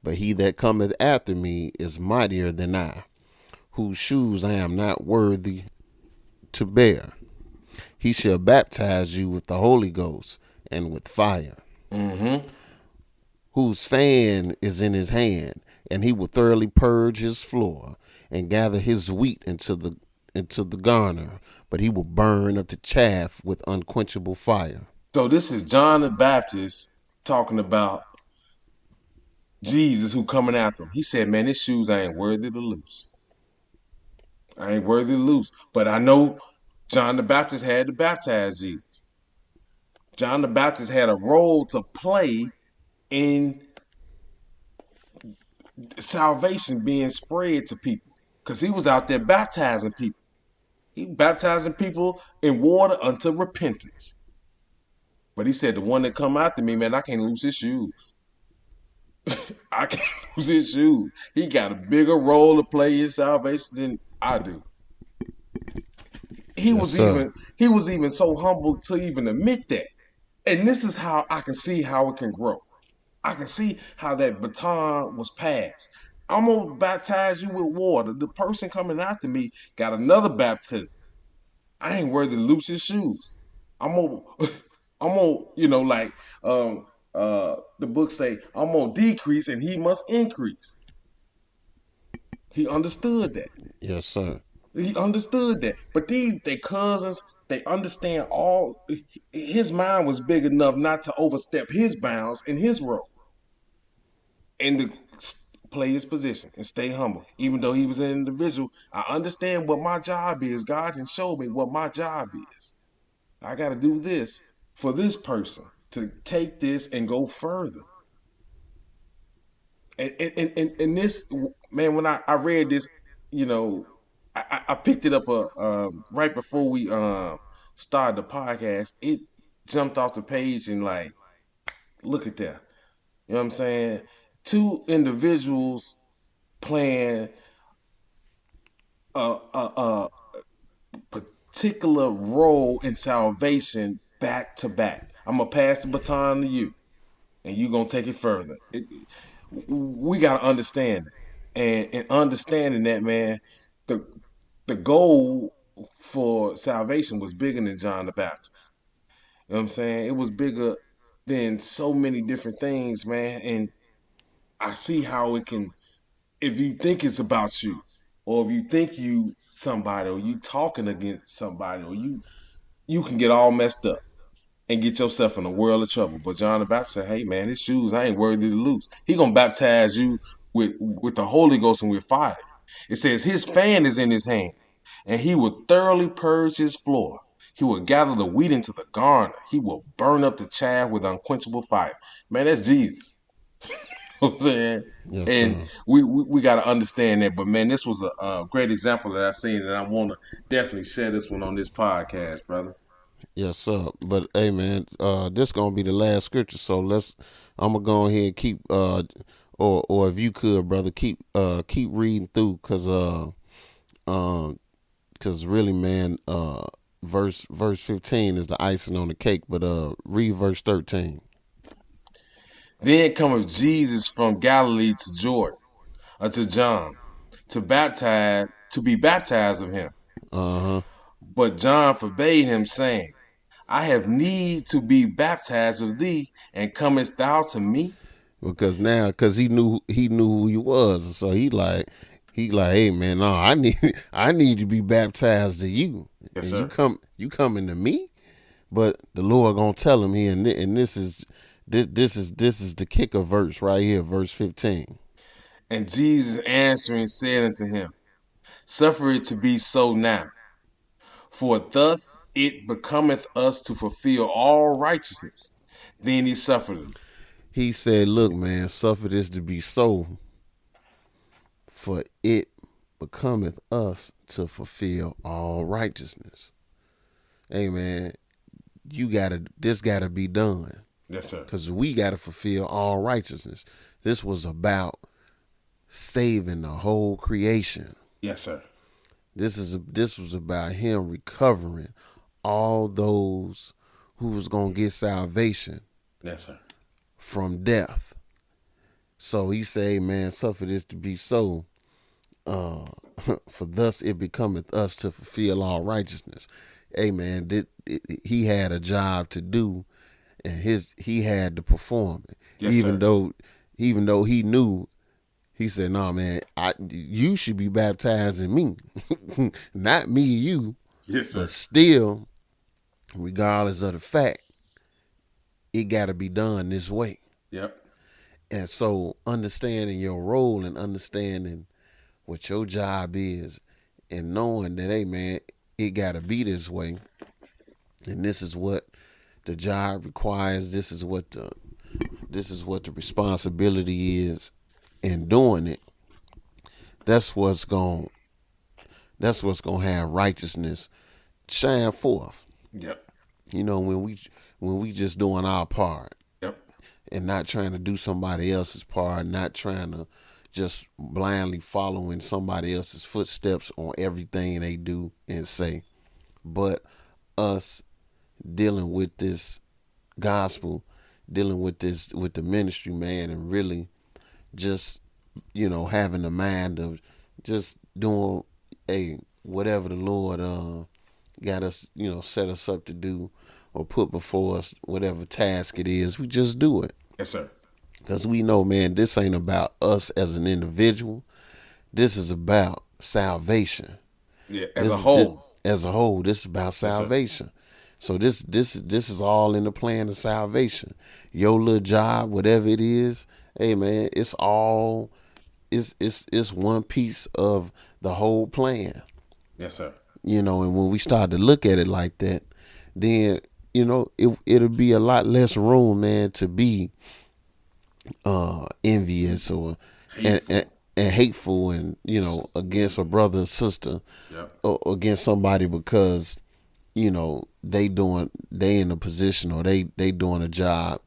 but he that cometh after me is mightier than I, whose shoes I am not worthy to bear. He shall baptize you with the Holy Ghost and with fire, Mm-hmm. whose fan is in his hand, and he will thoroughly purge his floor and gather his wheat into the into the garner, but he will burn up the chaff with unquenchable fire. So this is John the Baptist talking about Jesus who coming after him. He said, "Man, his shoes I ain't worthy to lose. I ain't worthy to lose." But I know John the Baptist had to baptize Jesus. John the Baptist had a role to play in salvation being spread to people because he was out there baptizing people. He baptizing people in water unto repentance. But he said, the one that come after me, man, I can't lose his shoes. I can't lose his shoes. He got a bigger role to play in salvation than I do. He yes, was sir. even he was even so humble to even admit that. And this is how I can see how it can grow. I can see how that baton was passed. I'm gonna baptize you with water. The person coming after me got another baptism. I ain't worthy to loose his shoes. I'm gonna, I'm gonna, you know, like um, uh, the book say, I'm gonna decrease and he must increase. He understood that. Yes, sir. He understood that. But these they cousins, they understand all. His mind was big enough not to overstep his bounds in his role, and to play his position and stay humble. Even though he was an individual, I understand what my job is. God can show me what my job is. I got to do this for this person to take this and go further. And and and, and this man, when I, I read this, you know, I, I picked it up uh, um, right before we uh, started the podcast. It jumped off the page and like, look at that. You know what I'm saying? Two individuals playing a, a, a particular role in salvation back to back. I'm gonna pass the baton to you, and you gonna take it further. It, we gotta understand, and and understanding that, man, the the goal for salvation was bigger than John the Baptist. You know what I'm saying? It was bigger than so many different things, man. And I see how it can, if you think it's about you, or if you think you somebody, or you talking against somebody, or you you can get all messed up and get yourself in a world of trouble. But John the Baptist said, "Hey man, his shoes I ain't worthy to lose. He gonna baptize you with with the Holy Ghost and with fire." It says his fan is in his hand, and he will thoroughly purge his floor. He will gather the wheat into the garner. He will burn up the chaff with unquenchable fire. Man, that's Jesus. you know I'm saying? Yes, and we, we, we got to understand that. But man, this was a, a great example that I seen, and I want to definitely share this one on this podcast, brother. Yes, sir. But hey, man, uh, this gonna be the last scripture, so let's. I'm gonna go ahead and keep, uh, or or if you could, brother, keep uh keep reading through, cause uh, um, cause really, man, uh, verse verse 15 is the icing on the cake. But uh, read verse 13. Then cometh Jesus from Galilee to Jordan, unto uh, John, to baptize, to be baptized of him. Uh huh. But John forbade him, saying, I have need to be baptized of thee, and comest thou to me? Because now, because he knew he knew who he was, so he like he like, hey man, no, I need I need to be baptized to you. Yes. You come you coming to me, but the Lord gonna tell him here, and, and this is this, this is this is the kicker verse right here, verse fifteen. And Jesus answering said unto him, Suffer it to be so now, for thus it becometh us to fulfill all righteousness. Then he suffered it. He said, Look, man, suffer this to be so, for it becometh us to fulfill all righteousness. Hey, man, you gotta, this gotta be done. Yes, sir. Because we gotta fulfill all righteousness. This was about saving the whole creation. Yes, sir. This is a, this was about him recovering all those who was gonna get salvation. Yes, sir. From death. So he say, man, suffer this to be so. Uh, for thus it becometh us to fulfill all righteousness. Hey man, did, he had a job to do, and his he had to perform it. Yes, even sir. though, even though he knew he said, "No, nah, man, I you should be baptizing me, not me, you." Yes, sir. But still, regardless of the fact, it got to be done this way. Yep. And so, understanding your role and understanding what your job is, and knowing that, hey, man, it got to be this way, and this is what the job requires. This is what the this is what the responsibility is in doing it, that's what's going that's what's going to have righteousness shine forth. Yep. You know, when we when we just doing our part. Yep. And not trying to do somebody else's part, not trying to just blindly following somebody else's footsteps on everything they do and say. but us dealing with this gospel, dealing with this with the ministry, man, and really just you know having the mind of just doing a whatever the Lord uh, got us, you know, set us up to do or put before us, whatever task it is, we just do it. Yes, sir. Because we know, man, this ain't about us as an individual. This is about salvation. Yeah, as This a whole. thi- as a whole, this is about salvation. so this this this is all in the plan of salvation. Your little job, whatever it is, hey man, it's all it's it's it's one piece of the whole plan. Yes, sir. You know, and when we start to look at it like that, then you know it it'll be a lot less room, man, to be uh envious or and, and and hateful and you know against a brother or sister Yep. or against somebody because you know they doing they in a position or they they doing a job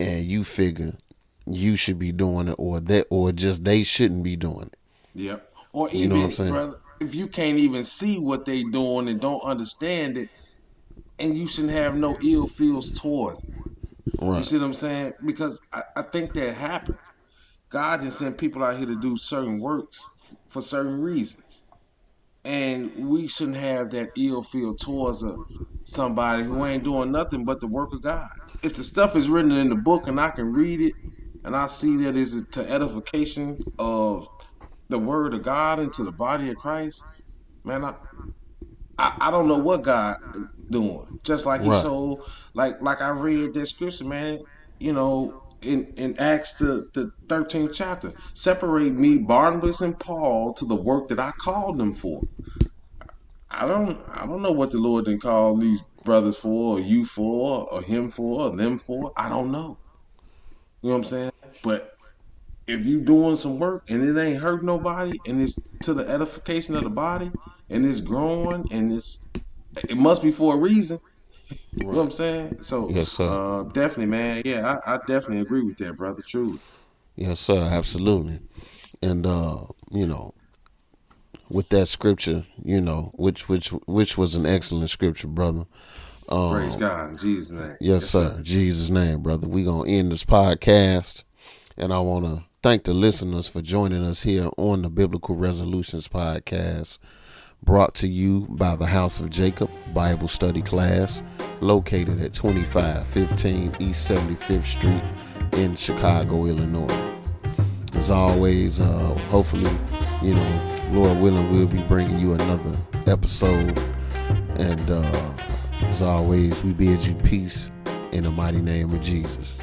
and you figure you should be doing it or that or just they shouldn't be doing it Yep. Or You even, know what I'm saying? brother, if you can't even see what they doing and don't understand it, and you shouldn't have no ill feels towards it. You see what I'm saying? Because I, I think that happened. God just sent people out here to do certain works for certain reasons. And we shouldn't have that ill feel towards a, somebody who ain't doing nothing but the work of God. If the stuff is written in the book and I can read it and I see that it's to edification of the word of God into the body of Christ, man, I, I, I don't know what God doing. Just like he Right. told, like like I read that scripture, man. You know, in in Acts the the thirteenth chapter, separate me, Barnabas and Paul, to the work that I called them for. I don't I don't know what the Lord didn't call these brothers for, or you for, or him for, or them for. I don't know. You know what I'm saying? But if you doing some work and it ain't hurt nobody and it's to the edification of the body and it's growing and it's it must be for a reason. You know what I'm saying? So Yes, sir. uh definitely man, yeah, I, I definitely agree with that, brother. Truly. Yes, sir, absolutely. And uh, you know, with that scripture, you know, which which which was an excellent scripture, brother. Um, Praise God in Jesus' name. Yes, sir. Jesus' name, brother. we gonna end this podcast. And I wanna thank the listeners for joining us here on the Biblical Resolutions Podcast. Brought to you by the House of Jacob Bible Study Class, located at 2515 East 75th Street in Chicago, Illinois. As always, uh, hopefully, you know, Lord willing, we'll be bringing you another episode. And uh, as always, we bid you peace in the mighty name of Jesus.